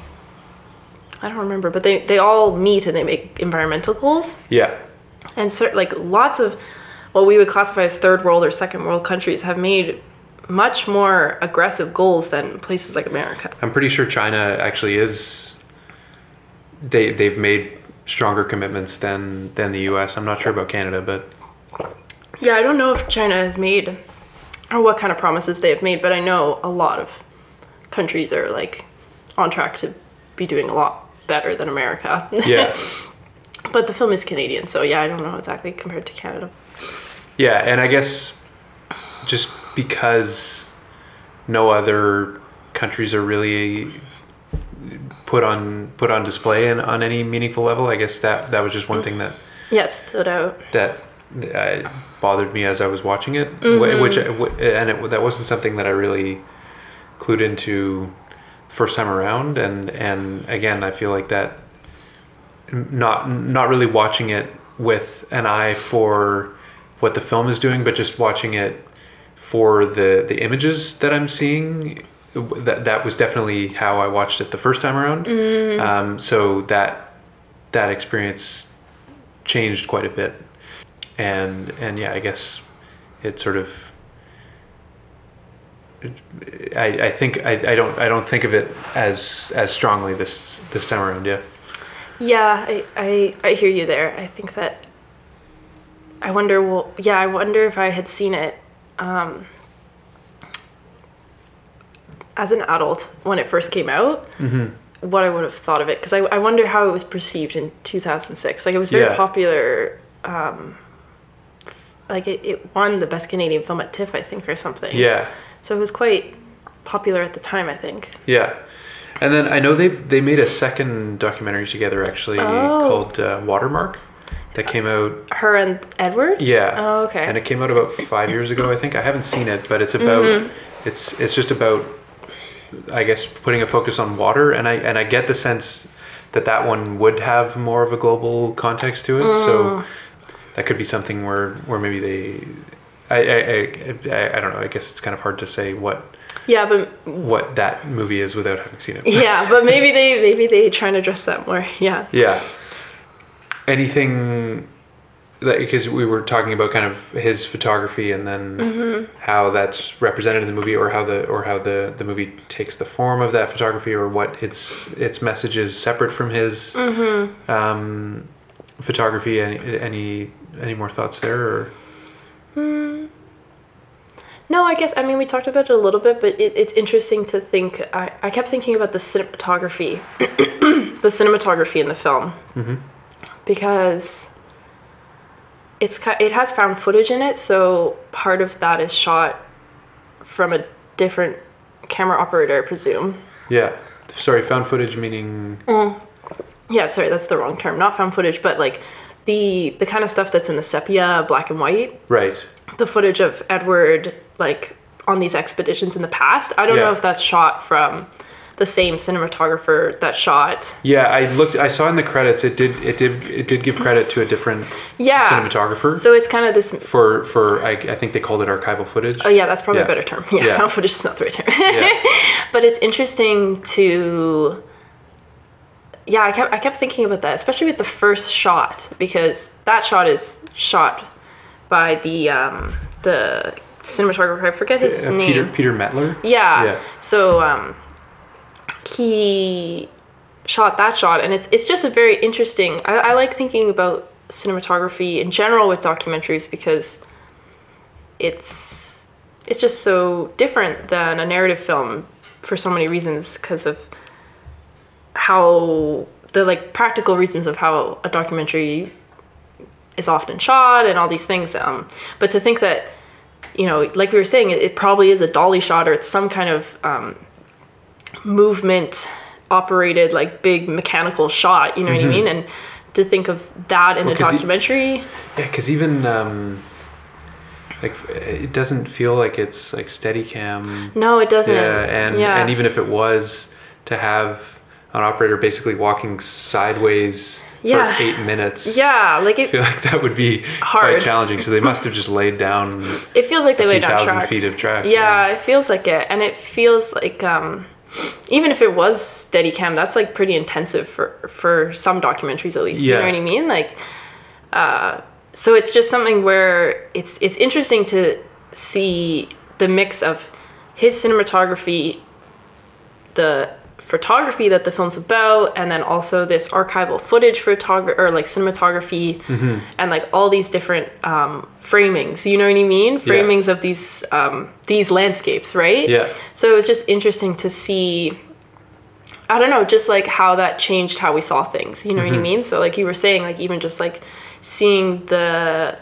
[SPEAKER 2] I don't remember, but they, they all meet and they make environmental goals
[SPEAKER 1] Yeah.
[SPEAKER 2] and cer- like lots of what we would classify as third world or second world countries have made much more aggressive goals than places like America.
[SPEAKER 1] I'm pretty sure China actually is. They they've made stronger commitments than than the U.S. I'm not sure about Canada, but
[SPEAKER 2] Yeah, I don't know if China has made or what kind of promises they have made, but I know a lot of countries are like on track to be doing a lot better than America.
[SPEAKER 1] yeah,
[SPEAKER 2] but the film is Canadian, so yeah, I don't know exactly compared to Canada.
[SPEAKER 1] yeah, and I guess just because no other countries are really put on put on display and on any meaningful level, I guess that that was just one mm. thing that
[SPEAKER 2] Yeah, it stood out.
[SPEAKER 1] that uh, bothered me as I was watching it, wh- which and it, that wasn't something that I really clued into the first time around. And and again, I feel like that not not really watching it with an eye for what the film is doing, but just watching it for the the images that I'm seeing. That that was definitely how I watched it the first time around. Um, so that that experience changed quite a bit and and yeah i guess it sort of I, I think I, I don't I don't think of it as as strongly this this time around yeah
[SPEAKER 2] Yeah, I, I, I hear you there. I think that I wonder well yeah, I wonder if I had seen it um, as an adult when it first came out, what I would have thought of it. Because I, I wonder how it was perceived in 2006. Like, it was very
[SPEAKER 1] Yeah.
[SPEAKER 2] popular. Um, like, it, it won the Best Canadian Film at TIFF, I think, or something.
[SPEAKER 1] yeah
[SPEAKER 2] So it was quite popular at the time, I think.
[SPEAKER 1] yeah and then I know they they made a second documentary together actually
[SPEAKER 2] Oh.
[SPEAKER 1] called uh, Watermark that came out
[SPEAKER 2] Her and Edward?
[SPEAKER 1] Yeah.
[SPEAKER 2] Oh, okay.
[SPEAKER 1] And it came out about five years ago, I think. I haven't seen it, but it's about
[SPEAKER 2] Mm-hmm.
[SPEAKER 1] it's it's just about I guess putting a focus on water, and I and I get the sense that that one would have more of a global context to it.
[SPEAKER 2] Mm.
[SPEAKER 1] So that could be something where where maybe they. I, I, I, I, don't know. I guess it's kind of hard to say what
[SPEAKER 2] Yeah, but
[SPEAKER 1] what that movie is without having seen it.
[SPEAKER 2] yeah, but maybe they maybe they try and address that more. Yeah.
[SPEAKER 1] Yeah. Anything that because we were talking about kind of his photography and then how that's represented in the movie or how the or how the the movie takes the form of that photography or what its its message is separate from his um, photography any any any more thoughts there or hmm.
[SPEAKER 2] No, I guess I mean we talked about it a little bit, but it, it's interesting to think. I, I kept thinking about the cinematography, the cinematography in the film, mm-hmm. because it's it has found footage in it. So part of that is shot from a different camera operator, I presume.
[SPEAKER 1] Yeah. Sorry, found footage meaning. Mm.
[SPEAKER 2] Yeah, sorry, that's the wrong term. Not found footage, but like the the kind of stuff that's in the sepia, black and white.
[SPEAKER 1] Right.
[SPEAKER 2] the footage of Edward like on these expeditions in the past. I don't
[SPEAKER 1] Yeah.
[SPEAKER 2] know if that's shot from the same cinematographer that shot.
[SPEAKER 1] Yeah, I looked. I saw in the credits. It did. It did. It did give credit to a different
[SPEAKER 2] Yeah.
[SPEAKER 1] cinematographer
[SPEAKER 2] So it's kind of this.
[SPEAKER 1] for for. I, I think they called it archival footage.
[SPEAKER 2] Oh yeah, that's probably
[SPEAKER 1] Yeah.
[SPEAKER 2] a better term. Yeah,
[SPEAKER 1] Yeah.
[SPEAKER 2] footage is not the right term.
[SPEAKER 1] Yeah.
[SPEAKER 2] but it's interesting to. Yeah, I kept I kept thinking about that, especially with the first shot because that shot is shot by the um, the cinematographer. I forget his
[SPEAKER 1] Uh,
[SPEAKER 2] name.
[SPEAKER 1] Peter Peter Mettler.
[SPEAKER 2] Yeah.
[SPEAKER 1] Yeah.
[SPEAKER 2] So um, he shot that shot, and it's it's just a very interesting. I, I like thinking about cinematography in general with documentaries because it's it's just so different than a narrative film for so many reasons because of how the like practical reasons of how a documentary is often shot and all these things um, but to think that you know like we were saying it, it probably is a dolly shot or it's some kind of um, movement operated like big mechanical shot you know what i mean and to think of that in
[SPEAKER 1] Mm-hmm. Well,
[SPEAKER 2] a documentary
[SPEAKER 1] Yeah, because even um, like it doesn't feel like it's like Steadicam.
[SPEAKER 2] no it doesn't
[SPEAKER 1] Yeah, and
[SPEAKER 2] yeah
[SPEAKER 1] and even if it was to have an operator basically walking sideways
[SPEAKER 2] Yeah.
[SPEAKER 1] for eight minutes.
[SPEAKER 2] yeah like
[SPEAKER 1] I
[SPEAKER 2] it,
[SPEAKER 1] feel like that would be
[SPEAKER 2] Hard.
[SPEAKER 1] quite challenging. So they must have just laid down
[SPEAKER 2] it feels like they
[SPEAKER 1] a
[SPEAKER 2] laid down
[SPEAKER 1] thousand
[SPEAKER 2] tracks
[SPEAKER 1] feet of track.
[SPEAKER 2] yeah it feels like it and it feels like um even if it was steadicam that's like pretty intensive for for some documentaries at least
[SPEAKER 1] Yeah.
[SPEAKER 2] you know what i mean like uh so it's just something where it's it's interesting to see the mix of his cinematography the photography that the film's about and then also this archival footage photography or like cinematography
[SPEAKER 1] Mm-hmm.
[SPEAKER 2] and like all these different um, framings you know what i mean framings of these um, these landscapes right
[SPEAKER 1] Yeah.
[SPEAKER 2] so it was just interesting to see i don't know just like how that changed how we saw things you know
[SPEAKER 1] Mm-hmm.
[SPEAKER 2] what i mean so like you were saying like even just like seeing the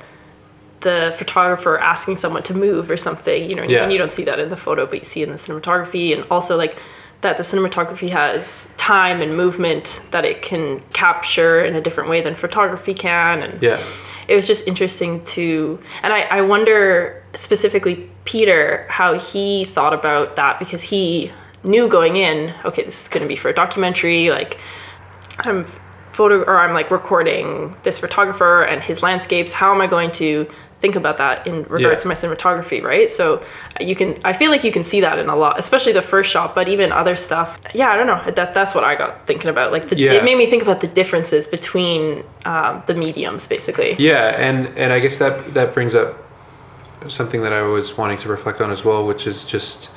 [SPEAKER 2] the photographer asking someone to move or something you know I
[SPEAKER 1] Yeah.
[SPEAKER 2] mean? you don't see that in the photo but you see in the cinematography and also like that the cinematography has time and movement that it can capture in a different way than photography can and
[SPEAKER 1] Yeah.
[SPEAKER 2] it was just interesting to and I, I wonder specifically peter how he thought about that because he knew going in okay this is going to be for a documentary like i'm photo or i'm like recording this photographer and his landscapes how am i going to think about that in regards
[SPEAKER 1] Yeah.
[SPEAKER 2] to my cinematography right so you can i feel like you can see that in a lot especially the first shot but even other stuff yeah i don't know that that's what i got thinking about like the,
[SPEAKER 1] Yeah.
[SPEAKER 2] it made me think about the differences between um, the mediums basically
[SPEAKER 1] Yeah, and and I guess that that brings up something that I was wanting to reflect on as well, which is just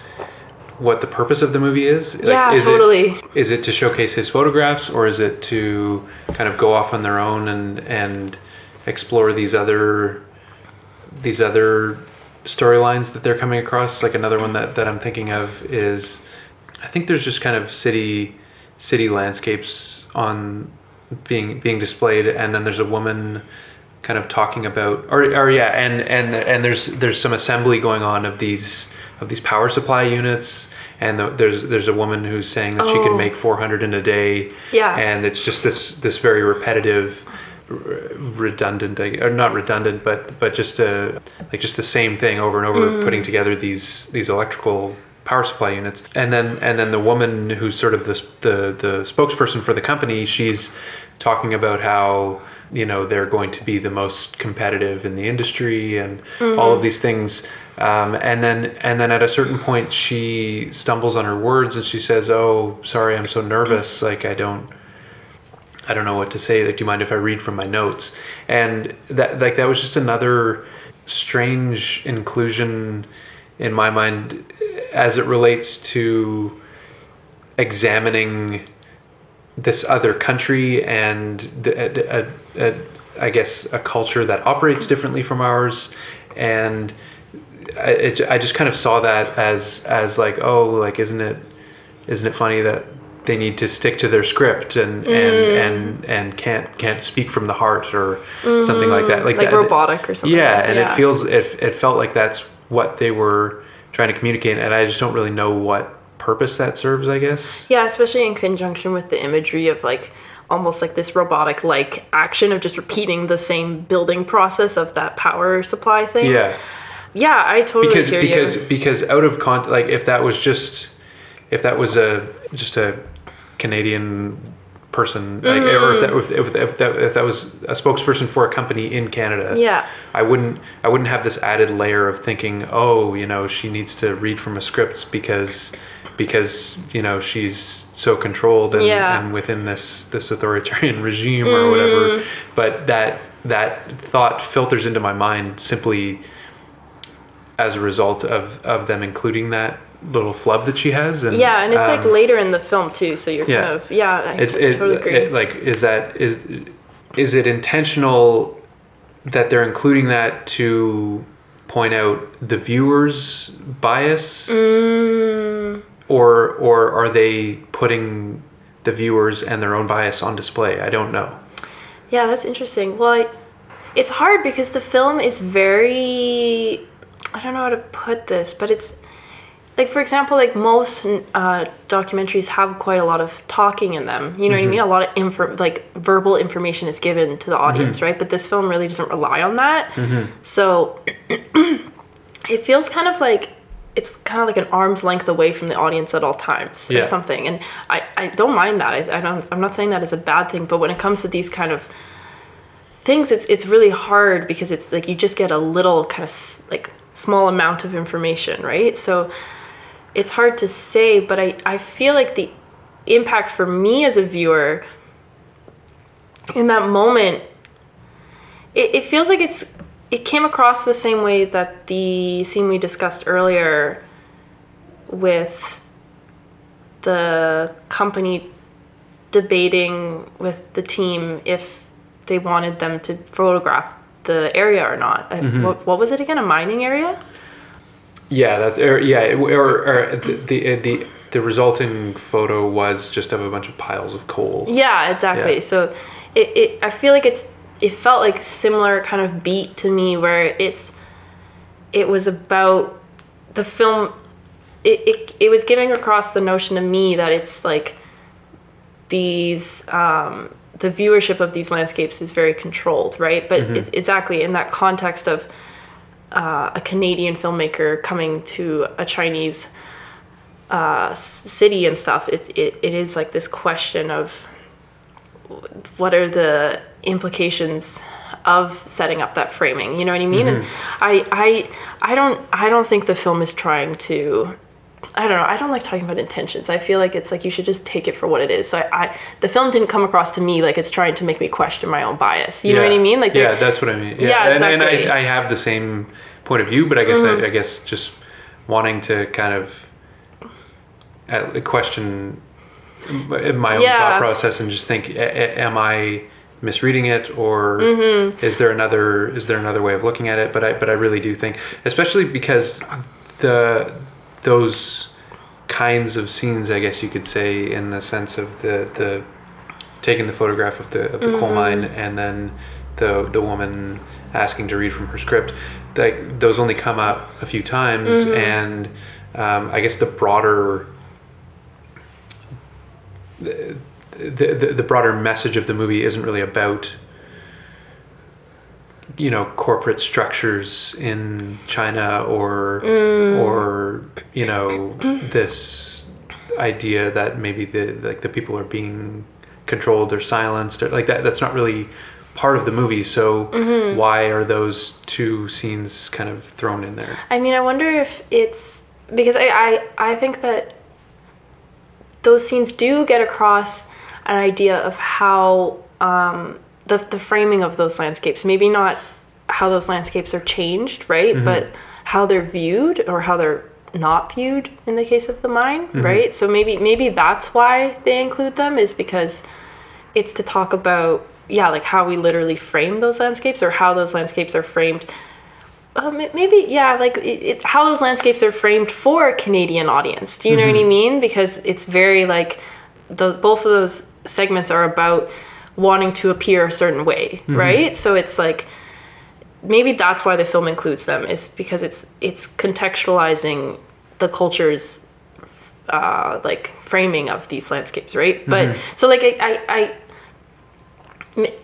[SPEAKER 1] what the purpose of the movie is. Like,
[SPEAKER 2] Yeah,
[SPEAKER 1] is
[SPEAKER 2] totally.
[SPEAKER 1] It, is it to showcase his photographs, or is it to kind of go off on their own and and explore these other these other storylines that they're coming across? Like another one that that I'm thinking of is, I think there's just kind of city city landscapes on being being displayed, and then there's a woman kind of talking about or, or yeah and and and there's there's some assembly going on of these of these power supply units and the, there's there's a woman who's saying that she
[SPEAKER 2] Oh.
[SPEAKER 1] can make 400 in a day.
[SPEAKER 2] Yeah.
[SPEAKER 1] and it's just this this very repetitive r- redundant or not redundant but but just a like just the same thing over and over mm. putting together these these electrical power supply units. And then and then the woman who's sort of the the the spokesperson for the company she's talking about how you know they're going to be the most competitive in the industry and all of mm-hmm. these things um, and then and then at a certain point she stumbles on her words and she says oh sorry i'm so nervous like i don't I don't know what to say. Like, do you mind if I read from my notes? And that, like, that was just another strange inclusion in my mind as it relates to examining this other country and the, a, a, a, I guess a culture that operates differently from ours, and I, it, I just kind of saw that as as like oh like isn't it isn't it funny that they need to stick to their script and
[SPEAKER 2] Mm.
[SPEAKER 1] and and and can't can't speak from the heart or something like that like,
[SPEAKER 2] like
[SPEAKER 1] that,
[SPEAKER 2] robotic or something.
[SPEAKER 1] yeah and it feels it, it felt like that's what they were trying to communicate and i just don't really know what purpose that serves i guess
[SPEAKER 2] Yeah, especially in conjunction with the imagery of like almost like this robotic like action of just repeating the same building process of that power supply thing.
[SPEAKER 1] yeah
[SPEAKER 2] Yeah, I totally
[SPEAKER 1] because
[SPEAKER 2] hear
[SPEAKER 1] because
[SPEAKER 2] you.
[SPEAKER 1] because out of con like if that was just if that was a just a Canadian person like or if that mm. if, if, if that if that was a spokesperson for a company in Canada
[SPEAKER 2] Yeah.
[SPEAKER 1] I wouldn't I wouldn't have this added layer of thinking oh you know she needs to read from a script because because you know she's so controlled and,
[SPEAKER 2] Yeah.
[SPEAKER 1] and within this this authoritarian regime or whatever mm. but that that thought filters into my mind simply as a result of of them including that little flub that she has and
[SPEAKER 2] Yeah, and it's like
[SPEAKER 1] um,
[SPEAKER 2] later in the film too, so you're
[SPEAKER 1] yeah.
[SPEAKER 2] kind of yeah, I
[SPEAKER 1] it's it,
[SPEAKER 2] totally agree.
[SPEAKER 1] it- like is that is is it intentional that they're including that to point out the viewer's bias
[SPEAKER 2] mm,
[SPEAKER 1] or or are they putting the viewers and their own bias on display i don't know
[SPEAKER 2] yeah, that's interesting. Well, I, it's hard because the film is very I don't know how to put this, but it's like for example, like most uh, documentaries have quite a lot of talking in them. You know what I mean? Mm-hmm. A lot of info, like verbal information is given to the mm-hmm. audience, right? But this film really doesn't rely on that. Mm-hmm. So it feels kind of like it's kind of like an arm's length away from the audience at all times
[SPEAKER 1] Yeah.
[SPEAKER 2] or something. And I, I don't mind that. I, I don't. I'm not saying that is a bad thing. But when it comes to these kind of things, it's it's really hard because it's like you just get a little kind of like small amount of information, right? So it's hard to say. But I I feel like the impact for me as a viewer in that moment it, it feels like it's it came across the same way that the scene we discussed earlier with the company debating with the team if they wanted them to photograph the area or not. Uh, What, what was it again? A mining area?
[SPEAKER 1] yeah that's or yeah or, or the, the the the resulting photo was just of a bunch of piles of coal
[SPEAKER 2] Yeah, exactly.
[SPEAKER 1] Yeah.
[SPEAKER 2] So it, it I feel like it's it felt like similar kind of beat to me where it's it was about the film it, it, it was giving across the notion to me that it's like these um, the viewership of these landscapes is very controlled right? But it, exactly in that context of uh, a canadian filmmaker coming to a chinese uh, city and stuff it, it, it is like this question of what are the implications of setting up that framing you know what i mean? And i i i don't i don't think the film is trying to I don't know. I don't like talking about intentions. I feel like it's like you should just take it for what it is. So I, I the film didn't come across to me like it's trying to make me question my own bias. You know what I mean? Like
[SPEAKER 1] yeah that's what i mean yeah,
[SPEAKER 2] Yeah,
[SPEAKER 1] and, and
[SPEAKER 2] exactly. Mm-hmm.
[SPEAKER 1] I, I have the same point of view but i guess I, I guess just wanting to kind of uh, question my own
[SPEAKER 2] Yeah.
[SPEAKER 1] thought process and just think am i misreading it or
[SPEAKER 2] Mm-hmm.
[SPEAKER 1] is there another is there another way of looking at it but i but i really do think especially because the those kinds of scenes i guess you could say in the sense of the the taking the photograph of the of the
[SPEAKER 2] Mm-hmm.
[SPEAKER 1] coal mine and then the the woman asking to read from her script like those only come up a few times
[SPEAKER 2] Mm-hmm.
[SPEAKER 1] and um, i guess the broader the, the, the broader message of the movie isn't really about you know corporate structures in China or or you know this idea that maybe the like the people are being controlled or silenced or like that that's not really part of the movie. So why are those two scenes kind of thrown in there?
[SPEAKER 2] I mean, I wonder if it's because I, I, I think that those scenes do get across an idea of how um, the, the framing of those landscapes, maybe not how those landscapes are changed, right? Mm-hmm. But how they're viewed or how they're not viewed in the case of the mine, mm-hmm. right? So maybe maybe that's why they include them is because it's to talk about yeah, like how we literally frame those landscapes or how those landscapes are framed um, ma- maybe yeah, like it, it, how those landscapes are framed for a Canadian audience. Do you know what mm-hmm. I mean? Because it's very like the both of those segments are about wanting to appear a certain way, right? So it's like maybe that's why the film includes them is because it's it's contextualizing the culture's uh, like framing of these landscapes, right? But so like I, I, I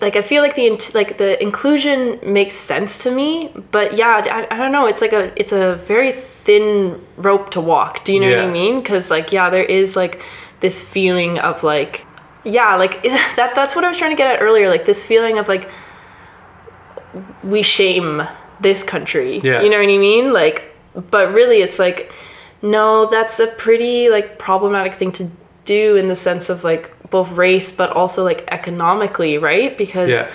[SPEAKER 2] like I feel like the like the inclusion makes sense to me, but yeah, I, I don't know. It's like a it's a very thin rope to walk. Do you know what I mean? Because like yeah, there is like this feeling of like yeah, like that that's what I was trying to get at earlier. Like this feeling of like we shame this country.
[SPEAKER 1] Yeah.
[SPEAKER 2] You know what I mean? Like, but really, it's like, no, that's a pretty like problematic thing to do in the sense of like both race, but also like economically, right? Because
[SPEAKER 1] Yeah.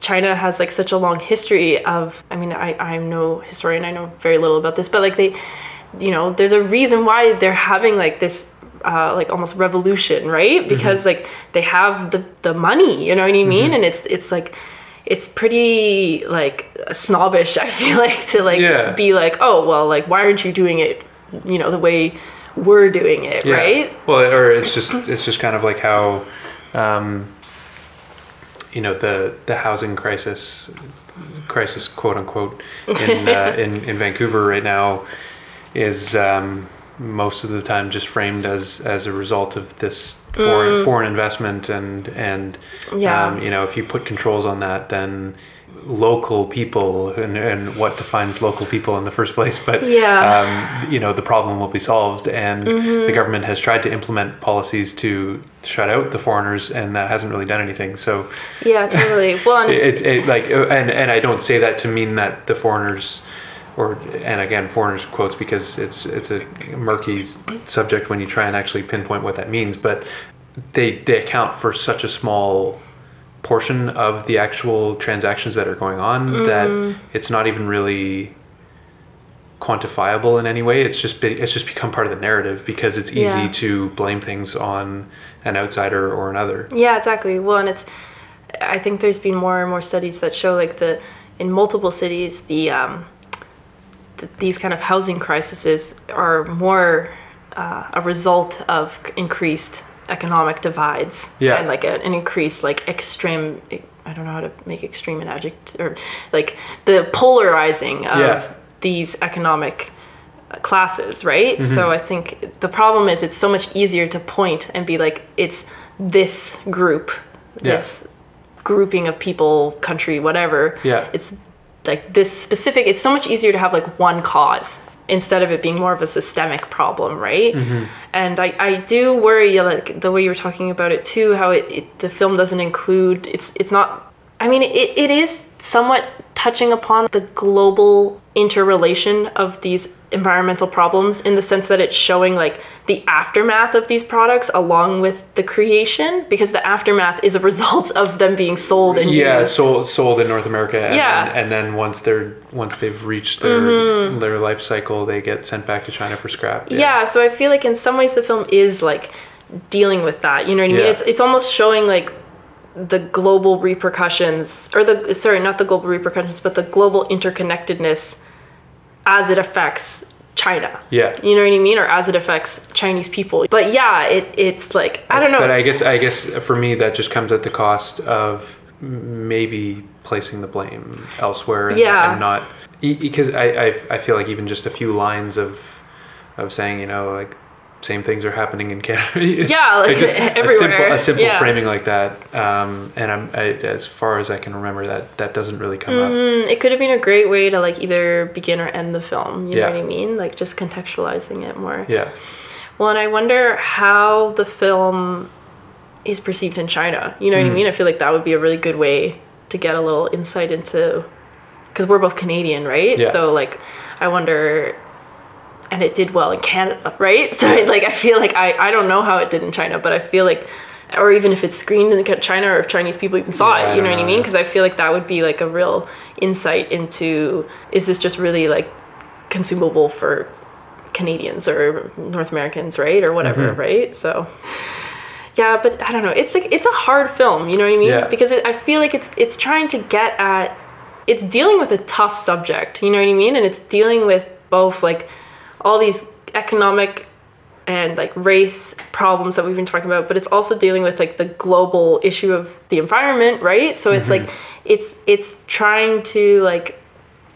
[SPEAKER 2] China has like such a long history of. I mean, I I'm no historian. I know very little about this, but like they, you know, there's a reason why they're having like this. Uh, like almost revolution, right? Because like they have the the money, you know what I mean? And it's it's like it's pretty like snobbish. I feel like to like
[SPEAKER 1] Yeah.
[SPEAKER 2] be like, oh well, like why aren't you doing it, you know, the way we're doing it,
[SPEAKER 1] Yeah.
[SPEAKER 2] right?
[SPEAKER 1] Well, or it's just it's just kind of like how, um, you know, the the housing crisis, crisis quote unquote, in uh, in in Vancouver right now, is um, most of the time just framed as as a result of this foreign foreign investment and and
[SPEAKER 2] Mm. Yeah.
[SPEAKER 1] um, you know if you put controls on that then local people and, and what defines local people in the first place but
[SPEAKER 2] Yeah.
[SPEAKER 1] um, you know the problem will be solved and
[SPEAKER 2] Mm-hmm.
[SPEAKER 1] the government has tried to implement policies to shut out the foreigners and that hasn't really done anything so
[SPEAKER 2] Yeah, totally. Well, it's-
[SPEAKER 1] it's it, like and and I don't say that to mean that the foreigners or and again foreigners quotes because it's it's a murky subject when you try and actually pinpoint what that means but they they account for such a small portion of the actual transactions that are going on that it's not even really quantifiable in any way it's just be, it's just become part of the narrative because it's easy
[SPEAKER 2] Yeah.
[SPEAKER 1] to blame things on an outsider or another
[SPEAKER 2] Yeah, exactly. Well, and it's I think there's been more and more studies that show like the in multiple cities the um th- these kind of housing crises are more uh, a result of increased economic divides
[SPEAKER 1] Yeah.
[SPEAKER 2] and like a, an increased like extreme I don't know how to make extreme an adjective or like the polarizing of
[SPEAKER 1] Yeah.
[SPEAKER 2] these economic uh, classes, right?
[SPEAKER 1] Mm-hmm.
[SPEAKER 2] So I think the problem is it's so much easier to point and be like it's this group,
[SPEAKER 1] Yeah.
[SPEAKER 2] this grouping of people, country, whatever.
[SPEAKER 1] Yeah.
[SPEAKER 2] It's like this specific it's so much easier to have like one cause instead of it being more of a systemic problem, right?
[SPEAKER 1] Mm-hmm.
[SPEAKER 2] And I, I do worry like the way you were talking about it too, how it, it the film doesn't include it's it's not I mean it, it is somewhat touching upon the global interrelation of these environmental problems in the sense that it's showing like the aftermath of these products along with the creation because the aftermath is a result of them being sold and
[SPEAKER 1] yeah
[SPEAKER 2] used.
[SPEAKER 1] sold sold in north america and,
[SPEAKER 2] Yeah. Mm-hmm.
[SPEAKER 1] then, and then once they're once they've reached their their life cycle they get sent back to china for scrap
[SPEAKER 2] yeah. so I feel like in some ways the film is like dealing with that. You know what I mean?
[SPEAKER 1] Yeah.
[SPEAKER 2] It's it's almost showing like the global repercussions or the sorry, not the global repercussions, but the global interconnectedness as it affects China.
[SPEAKER 1] yeah
[SPEAKER 2] You know what I mean? Or as it affects Chinese people. But yeah, it it's like I don't know.
[SPEAKER 1] but i guess i guess for me that just comes at the cost of maybe placing the blame elsewhere and,
[SPEAKER 2] Yeah.
[SPEAKER 1] and not because I, I i feel like even just a few lines of of saying you know like same things are happening in Canada.
[SPEAKER 2] Yeah, like,
[SPEAKER 1] just a simple,
[SPEAKER 2] everywhere.
[SPEAKER 1] a simple
[SPEAKER 2] Yeah.
[SPEAKER 1] framing like that, um, and I'm I, as far as I can remember that that doesn't really come up.
[SPEAKER 2] Mm, it could have been a great way to like either begin or end the film. You
[SPEAKER 1] Yeah.
[SPEAKER 2] know what I mean? Like just contextualizing it more.
[SPEAKER 1] Yeah,
[SPEAKER 2] Well, and I wonder how the film is perceived in China. You know what I
[SPEAKER 1] Mm.
[SPEAKER 2] mean? I feel like that would be a really good way to get a little insight into because we're both Canadian, right?
[SPEAKER 1] Yeah.
[SPEAKER 2] So like, I wonder. And it did well in Canada, right? So like, I feel like I I don't know how it did in China, but I feel like, or even if it's screened in China, or if Chinese people even saw
[SPEAKER 1] Yeah,
[SPEAKER 2] it, you know
[SPEAKER 1] don't
[SPEAKER 2] what I mean? Because I feel like that would be like a real insight into is this just really like consumable for Canadians or North Americans, right? Or whatever,
[SPEAKER 1] Mhm.
[SPEAKER 2] right? So yeah, but I don't know. It's like it's a hard film, you know what I mean?
[SPEAKER 1] Yeah.
[SPEAKER 2] Because it, I feel like it's it's trying to get at it's dealing with a tough subject. You know what I mean? And it's dealing with both like all these economic and like race problems that we've been talking about, but it's also dealing with like the global issue of the environment, right? So it's like it's it's trying to like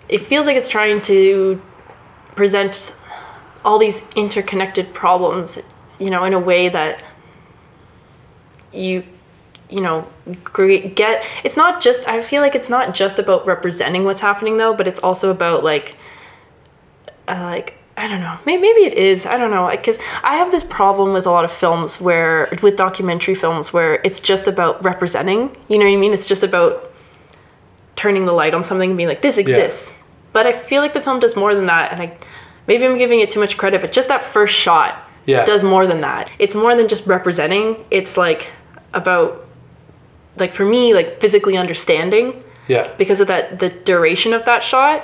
[SPEAKER 2] it feels like it's trying to present all these interconnected problems, you know, in a way that you you know get it's not just i feel like it's not just about representing what's happening though but it's also about like uh, like i don't know. Maybe, maybe it is. I don't know. Because i have this problem with a lot of films where with documentary films where it's just about representing. You know what i mean? It's just about turning the light on something and being like this exists. But i feel like the film does more than that and i maybe i'm giving it too much credit but just that first shot
[SPEAKER 1] Yeah.
[SPEAKER 2] does more than that. It's more than just representing. It's like about like for me like physically understanding
[SPEAKER 1] Yeah.
[SPEAKER 2] because of that the duration of that shot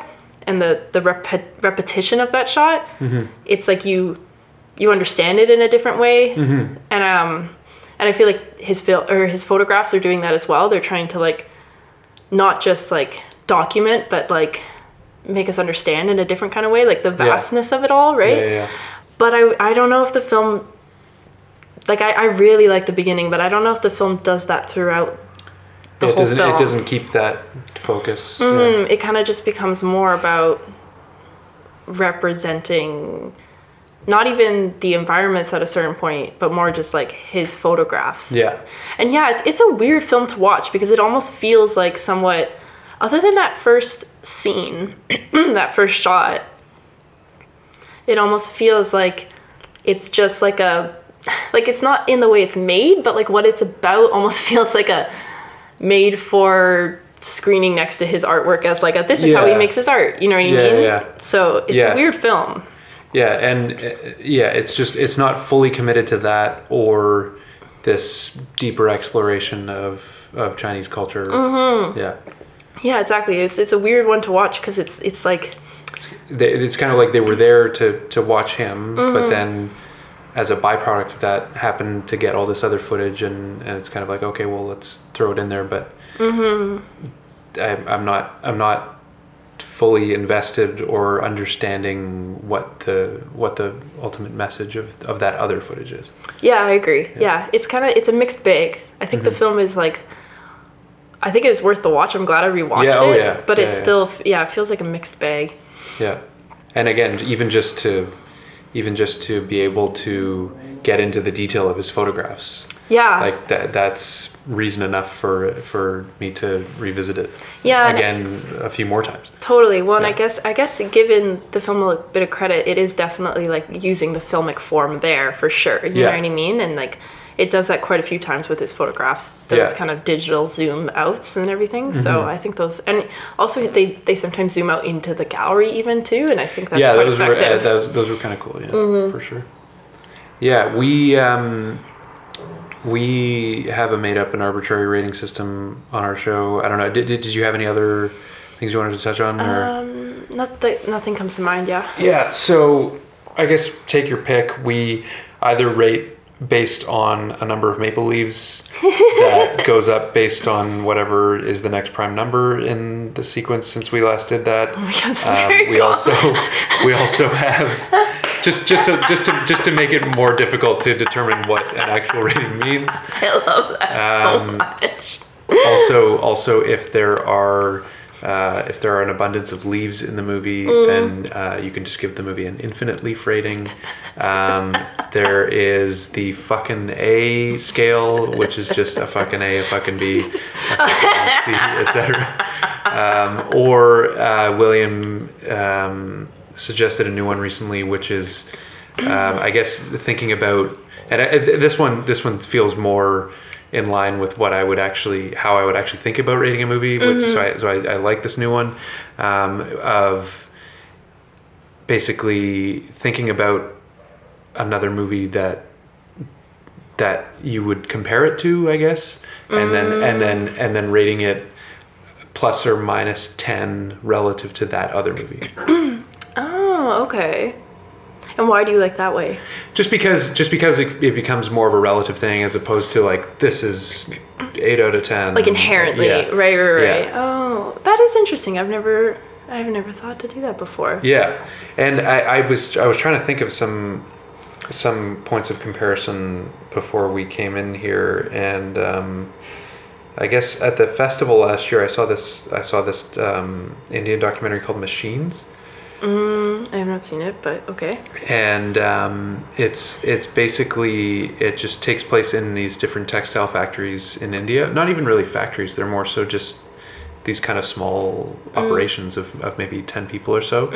[SPEAKER 2] and the the rep- repetition of that shot it's like you you understand it in a different way and um and i feel like his fil- or his photographs are doing that as well they're trying to like not just like document but like make us understand in a different kind of way like the vastness of it all right
[SPEAKER 1] Yeah. Yeah. yeah.
[SPEAKER 2] but I I don't know if the film like I, I really like the beginning, but I don't know if the film does that throughout the
[SPEAKER 1] it doesn't.
[SPEAKER 2] film.
[SPEAKER 1] It doesn't keep that focus. Yeah.
[SPEAKER 2] Mm, it kind of just becomes more about representing not even the environments at a certain point, but more just like his photographs.
[SPEAKER 1] Yeah.
[SPEAKER 2] And yeah, it's it's a weird film to watch because it almost feels like somewhat other than that first scene, that first shot, it almost feels like it's just like a like it's not in the way it's made, but like what it's about almost feels like a made for screening next to his artwork as like a this is how he makes his art. You know what I
[SPEAKER 1] Yeah,
[SPEAKER 2] mean?
[SPEAKER 1] yeah.
[SPEAKER 2] So it's
[SPEAKER 1] Yeah.
[SPEAKER 2] a weird film.
[SPEAKER 1] Yeah, and uh, yeah, it's just it's not fully committed to that or this deeper exploration of of Chinese culture.
[SPEAKER 2] Mm-hmm.
[SPEAKER 1] Yeah,
[SPEAKER 2] Yeah, exactly. It's it's a weird one to watch because it's it's like
[SPEAKER 1] they, it's kind of like they were there to to watch him,
[SPEAKER 2] Mm-hmm.
[SPEAKER 1] but then as a byproduct of that, happened to get all this other footage, and and it's kind of like okay, well, let's throw it in there, but
[SPEAKER 2] mm-hmm.
[SPEAKER 1] I, I'm not I'm not fully invested or understanding what the what the ultimate message of, of that other footage is.
[SPEAKER 2] Yeah, I agree. Yeah, it's kind of it's a mixed bag. I think the
[SPEAKER 1] Mm-hmm.
[SPEAKER 2] film is like, I think it was worth the watch. I'm glad I rewatched
[SPEAKER 1] Yeah, oh
[SPEAKER 2] it.
[SPEAKER 1] yeah,
[SPEAKER 2] But
[SPEAKER 1] yeah,
[SPEAKER 2] it's
[SPEAKER 1] yeah.
[SPEAKER 2] still yeah, it feels like a mixed bag.
[SPEAKER 1] Yeah, and again, even just to, even just to be able to get into the detail of his photographs,
[SPEAKER 2] Yeah.
[SPEAKER 1] like that, that's reason enough for for me to revisit it.
[SPEAKER 2] Yeah,
[SPEAKER 1] Again, a few more times.
[SPEAKER 2] Totally. Well, and I guess I guess given the film a bit of credit, it is definitely like using the filmic form there for sure. You
[SPEAKER 1] Yeah.
[SPEAKER 2] know what I mean? And like it does that quite a few times with his photographs. Those
[SPEAKER 1] Yeah. Mm-hmm.
[SPEAKER 2] kind of digital zoom outs and everything. So I think those and also they they sometimes zoom out into the gallery even too, and I think that's
[SPEAKER 1] yeah, those were uh.
[SPEAKER 2] Mm-hmm.
[SPEAKER 1] those those were kind of cool. Yeah, for sure. Yeah, we um, we have a made up and arbitrary rating system on our show. I don't know. Did, did, did you have any other things you wanted to touch on? Or?
[SPEAKER 2] um, not that nothing comes to mind. Yeah.
[SPEAKER 1] Yeah, so I guess take your pick. We either rate based on a number of maple leaves that goes up based on whatever is the next prime number in the sequence since we last did that.
[SPEAKER 2] Oh God,
[SPEAKER 1] Um, we also we also have just just to, just to just to make it more difficult to determine what an actual rating means.
[SPEAKER 2] I love that
[SPEAKER 1] Um,
[SPEAKER 2] so much.
[SPEAKER 1] also also if there are uh, if there are an abundance of leaves in the movie,
[SPEAKER 2] Mm.
[SPEAKER 1] then uh, you can just give the movie an infinite leaf rating. Um, there is the fucking A scale, which is just a fucking A, a fucking B, a fucking C, etc. Um, or uh, William um, suggested a new one recently, which is, um, I guess, thinking about, and I, this one this one feels more in line with what I would actually, how I would actually think about rating a movie. Which, so I, so I, I like this new one um, of basically thinking about another movie that that you would compare it to, I guess, and then and then and then rating it plus or minus ten relative to that other movie.
[SPEAKER 2] Oh, okay. And why do you like that way?
[SPEAKER 1] Just because just because it, it becomes more of a relative thing as opposed to like this is eight out of ten.
[SPEAKER 2] Like inherently,
[SPEAKER 1] Yeah.
[SPEAKER 2] right, right, right.
[SPEAKER 1] Yeah.
[SPEAKER 2] Oh, that is interesting. I've never, I've never thought to do that before.
[SPEAKER 1] Yeah, and I, I was I was trying to think of some some points of comparison before we came in here, and um, I guess at the festival last year, I saw this I saw this um, Indian documentary called Machines,
[SPEAKER 2] Mm, I have not seen it, but okay.
[SPEAKER 1] and um, it's it's basically it just takes place in these different textile factories in India. Not even really factories; they're more so just these kind of small operations of, of maybe ten people or so.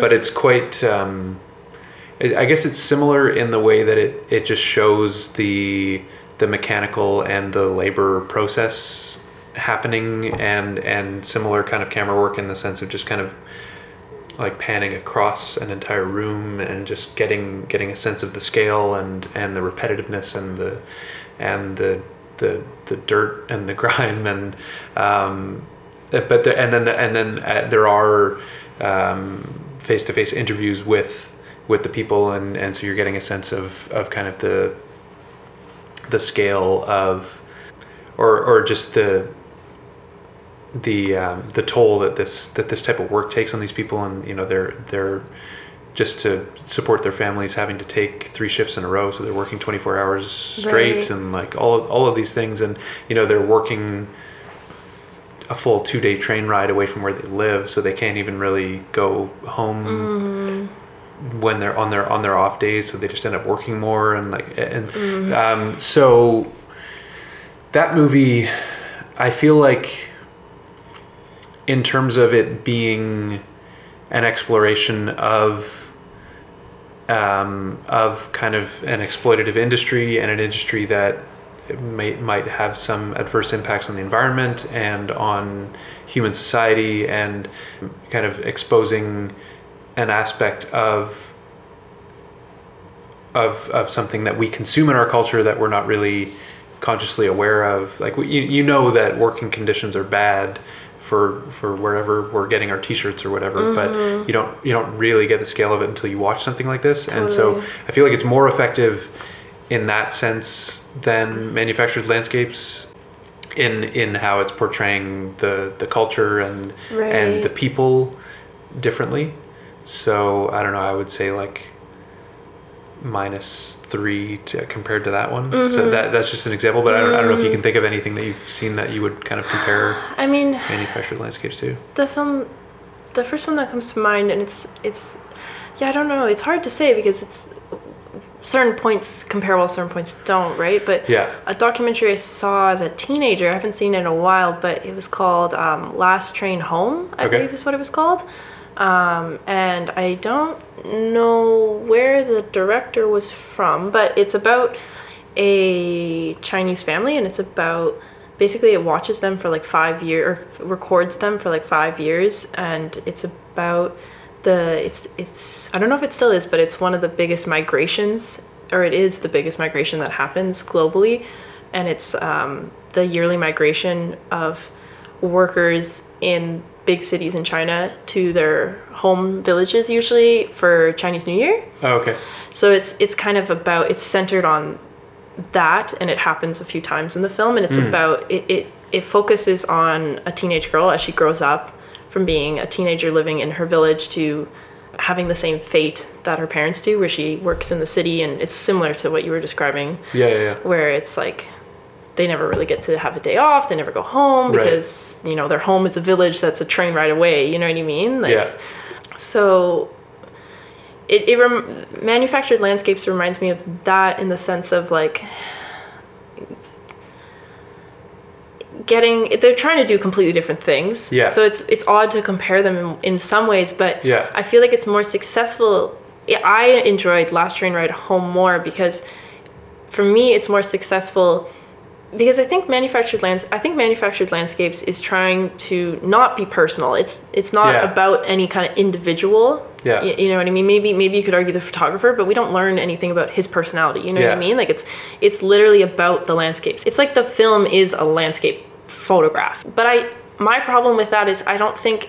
[SPEAKER 1] But it's quite. Um, I I guess it's similar in the way that it, it just shows the the mechanical and the labor process happening and and similar kind of camera work in the sense of just kind of like panning across an entire room and just getting getting a sense of the scale and and the repetitiveness and the and the the, the dirt and the grime and um, but the, and then the, and then uh, there are face to face interviews with with the people and and so you're getting a sense of of kind of the the scale of or or just the the um, the toll that this that this type of work takes on these people and you know they're they're just to support their families having to take three shifts in a row so they're working 24 hours straight
[SPEAKER 2] Right.
[SPEAKER 1] and like all of, all of these things. And you know they're working a full two day train ride away from where they live so they can't even really go home when they're on their on their off days so they just end up working more and like and um, so that movie i feel like in terms of it being an exploration of um, of kind of an exploitative industry and an industry that may, might have some adverse impacts on the environment and on human society and kind of exposing an aspect of of of something that we consume in our culture that we're not really consciously aware of. Like you, you know that working conditions are bad for for wherever we're getting our t-shirts or whatever, but mm-hmm. you don't you don't really get the scale of it until you watch something like this. And so I feel like it's more effective in that sense than manufactured landscapes in in how it's portraying the the culture and and the people differently. So I don't know. I would say like minus three to, compared to that one.
[SPEAKER 2] Mm-hmm.
[SPEAKER 1] So that that's just an example. But I don't, I don't know if you can think of anything that you've seen that you would kind of compare
[SPEAKER 2] I mean,
[SPEAKER 1] manufactured landscapes to.
[SPEAKER 2] the film, the first one that comes to mind, and it's it's, yeah, I don't know. It's hard to say because it's certain points comparable, certain points don't, right? But
[SPEAKER 1] Yeah.
[SPEAKER 2] a documentary I saw as a teenager, I haven't seen it in a while, but it was called um, Last Train Home, I
[SPEAKER 1] Okay.
[SPEAKER 2] believe is what it was called. Um, and I don't know where the director was from, but it's about a Chinese family and it's about basically it watches them for like five years or records them for like five years and it's about the it's it's I don't know if it still is, but it's one of the biggest migrations or it is the biggest migration that happens globally and it's um, the yearly migration of workers in big cities in China to their home villages usually for Chinese New Year.
[SPEAKER 1] Oh, okay.
[SPEAKER 2] So it's it's kind of about it's centered on that and it happens a few times in the film and it's hmm. about it, it it focuses on a teenage girl as she grows up from being a teenager living in her village to having the same fate that her parents do where she works in the city and it's similar to what you were describing
[SPEAKER 1] Yeah, yeah, yeah.
[SPEAKER 2] where it's like they never really get to have a day off they never go home
[SPEAKER 1] Right.
[SPEAKER 2] because you know their home is a village that's a train ride away you know what i mean like
[SPEAKER 1] yeah.
[SPEAKER 2] so it, it rem- manufactured landscapes reminds me of that in the sense of like getting they're trying to do completely different things
[SPEAKER 1] Yeah.
[SPEAKER 2] so it's it's odd to compare them in, in some ways but
[SPEAKER 1] Yeah.
[SPEAKER 2] i feel like it's more successful yeah, i enjoyed last train ride home more because for me it's more successful because I think manufactured lands I think manufactured landscapes is trying to not be personal. It's it's not
[SPEAKER 1] Yeah.
[SPEAKER 2] about any kind of individual.
[SPEAKER 1] Yeah.
[SPEAKER 2] Y- You, know what I mean? Maybe maybe you could argue the photographer, but we don't learn anything about his personality. You know what I mean? Like it's it's literally about the landscapes. It's like the film is a landscape photograph. But I my problem with that is I don't think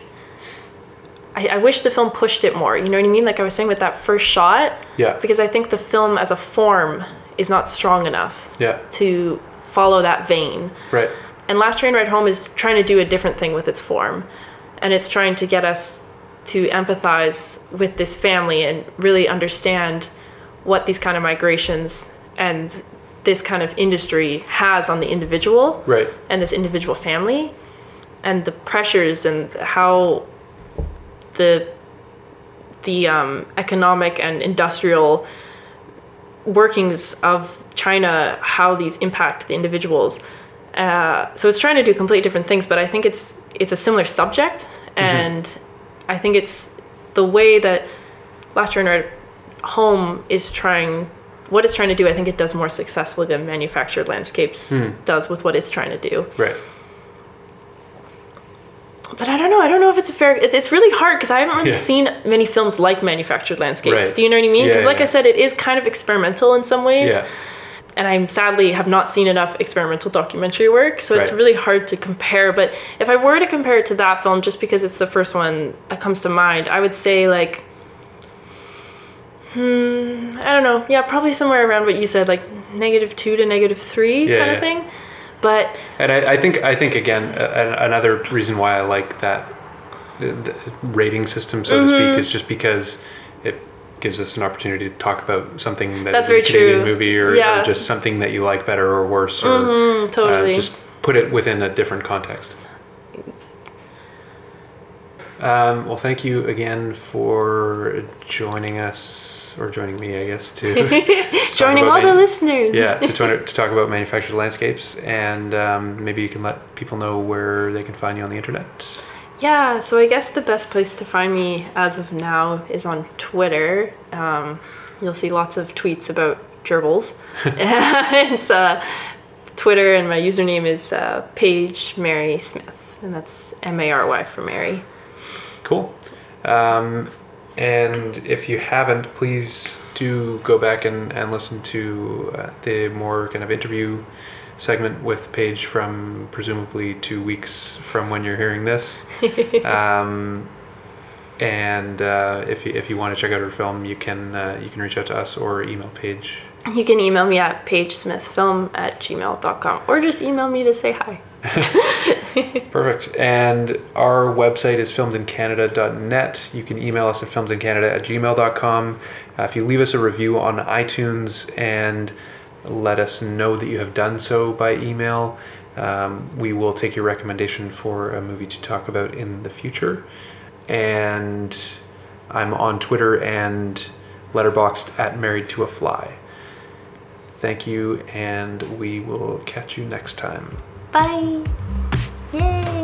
[SPEAKER 2] I, I wish the film pushed it more. You know what I mean? Like I was saying with that first shot.
[SPEAKER 1] Yeah.
[SPEAKER 2] Because I think the film as a form is not strong enough
[SPEAKER 1] Yeah.
[SPEAKER 2] to follow that vein.
[SPEAKER 1] Right.
[SPEAKER 2] and Last Train Ride Home is trying to do a different thing with its form, and it's trying to get us to empathize with this family and really understand what these kind of migrations and this kind of industry has on the individual
[SPEAKER 1] Right.
[SPEAKER 2] and this individual family and the pressures and how the the um, economic and industrial workings of China, how these impact the individuals. Uh, so it's trying to do completely different things, but I think it's it's a similar subject, and I think it's the way that Last Train Ride Home is trying. What it's trying to do, I think it does more successfully than Manufactured Landscapes does with what it's trying to do
[SPEAKER 1] Right.
[SPEAKER 2] But I don't know. I don't know if it's a fair. It's really hard because I haven't really
[SPEAKER 1] Yeah.
[SPEAKER 2] seen many films like Manufactured Landscapes.
[SPEAKER 1] Right.
[SPEAKER 2] Do you know what I mean?
[SPEAKER 1] Yeah,
[SPEAKER 2] Because, like
[SPEAKER 1] yeah.
[SPEAKER 2] I said, it is kind of experimental in some ways.
[SPEAKER 1] Yeah.
[SPEAKER 2] And I sadly have not seen enough experimental documentary work, so it's really hard to compare. But if I were to compare it to that film, just because it's the first one that comes to mind, I would say like. Hmm, I don't know. Yeah, probably somewhere around what you said, like negative two to negative three
[SPEAKER 1] Yeah,
[SPEAKER 2] kind
[SPEAKER 1] yeah.
[SPEAKER 2] of thing. But
[SPEAKER 1] And I, I think I think again a, another reason why I like that the rating system, so to
[SPEAKER 2] Mm-hmm.
[SPEAKER 1] speak, is just because it gives us an opportunity to talk about something that
[SPEAKER 2] That's
[SPEAKER 1] is
[SPEAKER 2] very
[SPEAKER 1] a Canadian
[SPEAKER 2] true.
[SPEAKER 1] movie or,
[SPEAKER 2] Yeah.
[SPEAKER 1] or just something that you like better or worse or
[SPEAKER 2] Mhm, totally.
[SPEAKER 1] uh, just put it within a different context. Um, well, thank you again for joining us or joining me, I guess, to
[SPEAKER 2] joining all the listeners.
[SPEAKER 1] yeah, to, to, to talk about manufactured landscapes, and um, maybe you can let people know where they can find you on the internet.
[SPEAKER 2] Yeah, so I guess the best place to find me as of now is on Twitter. Um, you'll see lots of tweets about gerbils. it's uh, Twitter, and my username is uh, Paige Mary Smith, and that's M A R Y for Mary.
[SPEAKER 1] Cool. Um, and if you haven't, please do go back and, and listen to uh, the more kind of interview segment with Paige from presumably two weeks from when you're hearing this. um, and uh, if you, if you want to check out her film, you can uh, you can reach out to us or email Paige.
[SPEAKER 2] You can email me at pagesmithfilm at gmail.com or just email me to say hi.
[SPEAKER 1] Perfect. And our website is filmsincanada.net. You can email us at filmsincanada at gmail.com. Uh, if you leave us a review on iTunes and let us know that you have done so by email, um, we will take your recommendation for a movie to talk about in the future. And I'm on Twitter and Letterboxd at Married to a Fly. Thank you, and we will catch you next time.
[SPEAKER 2] Bye! Yay!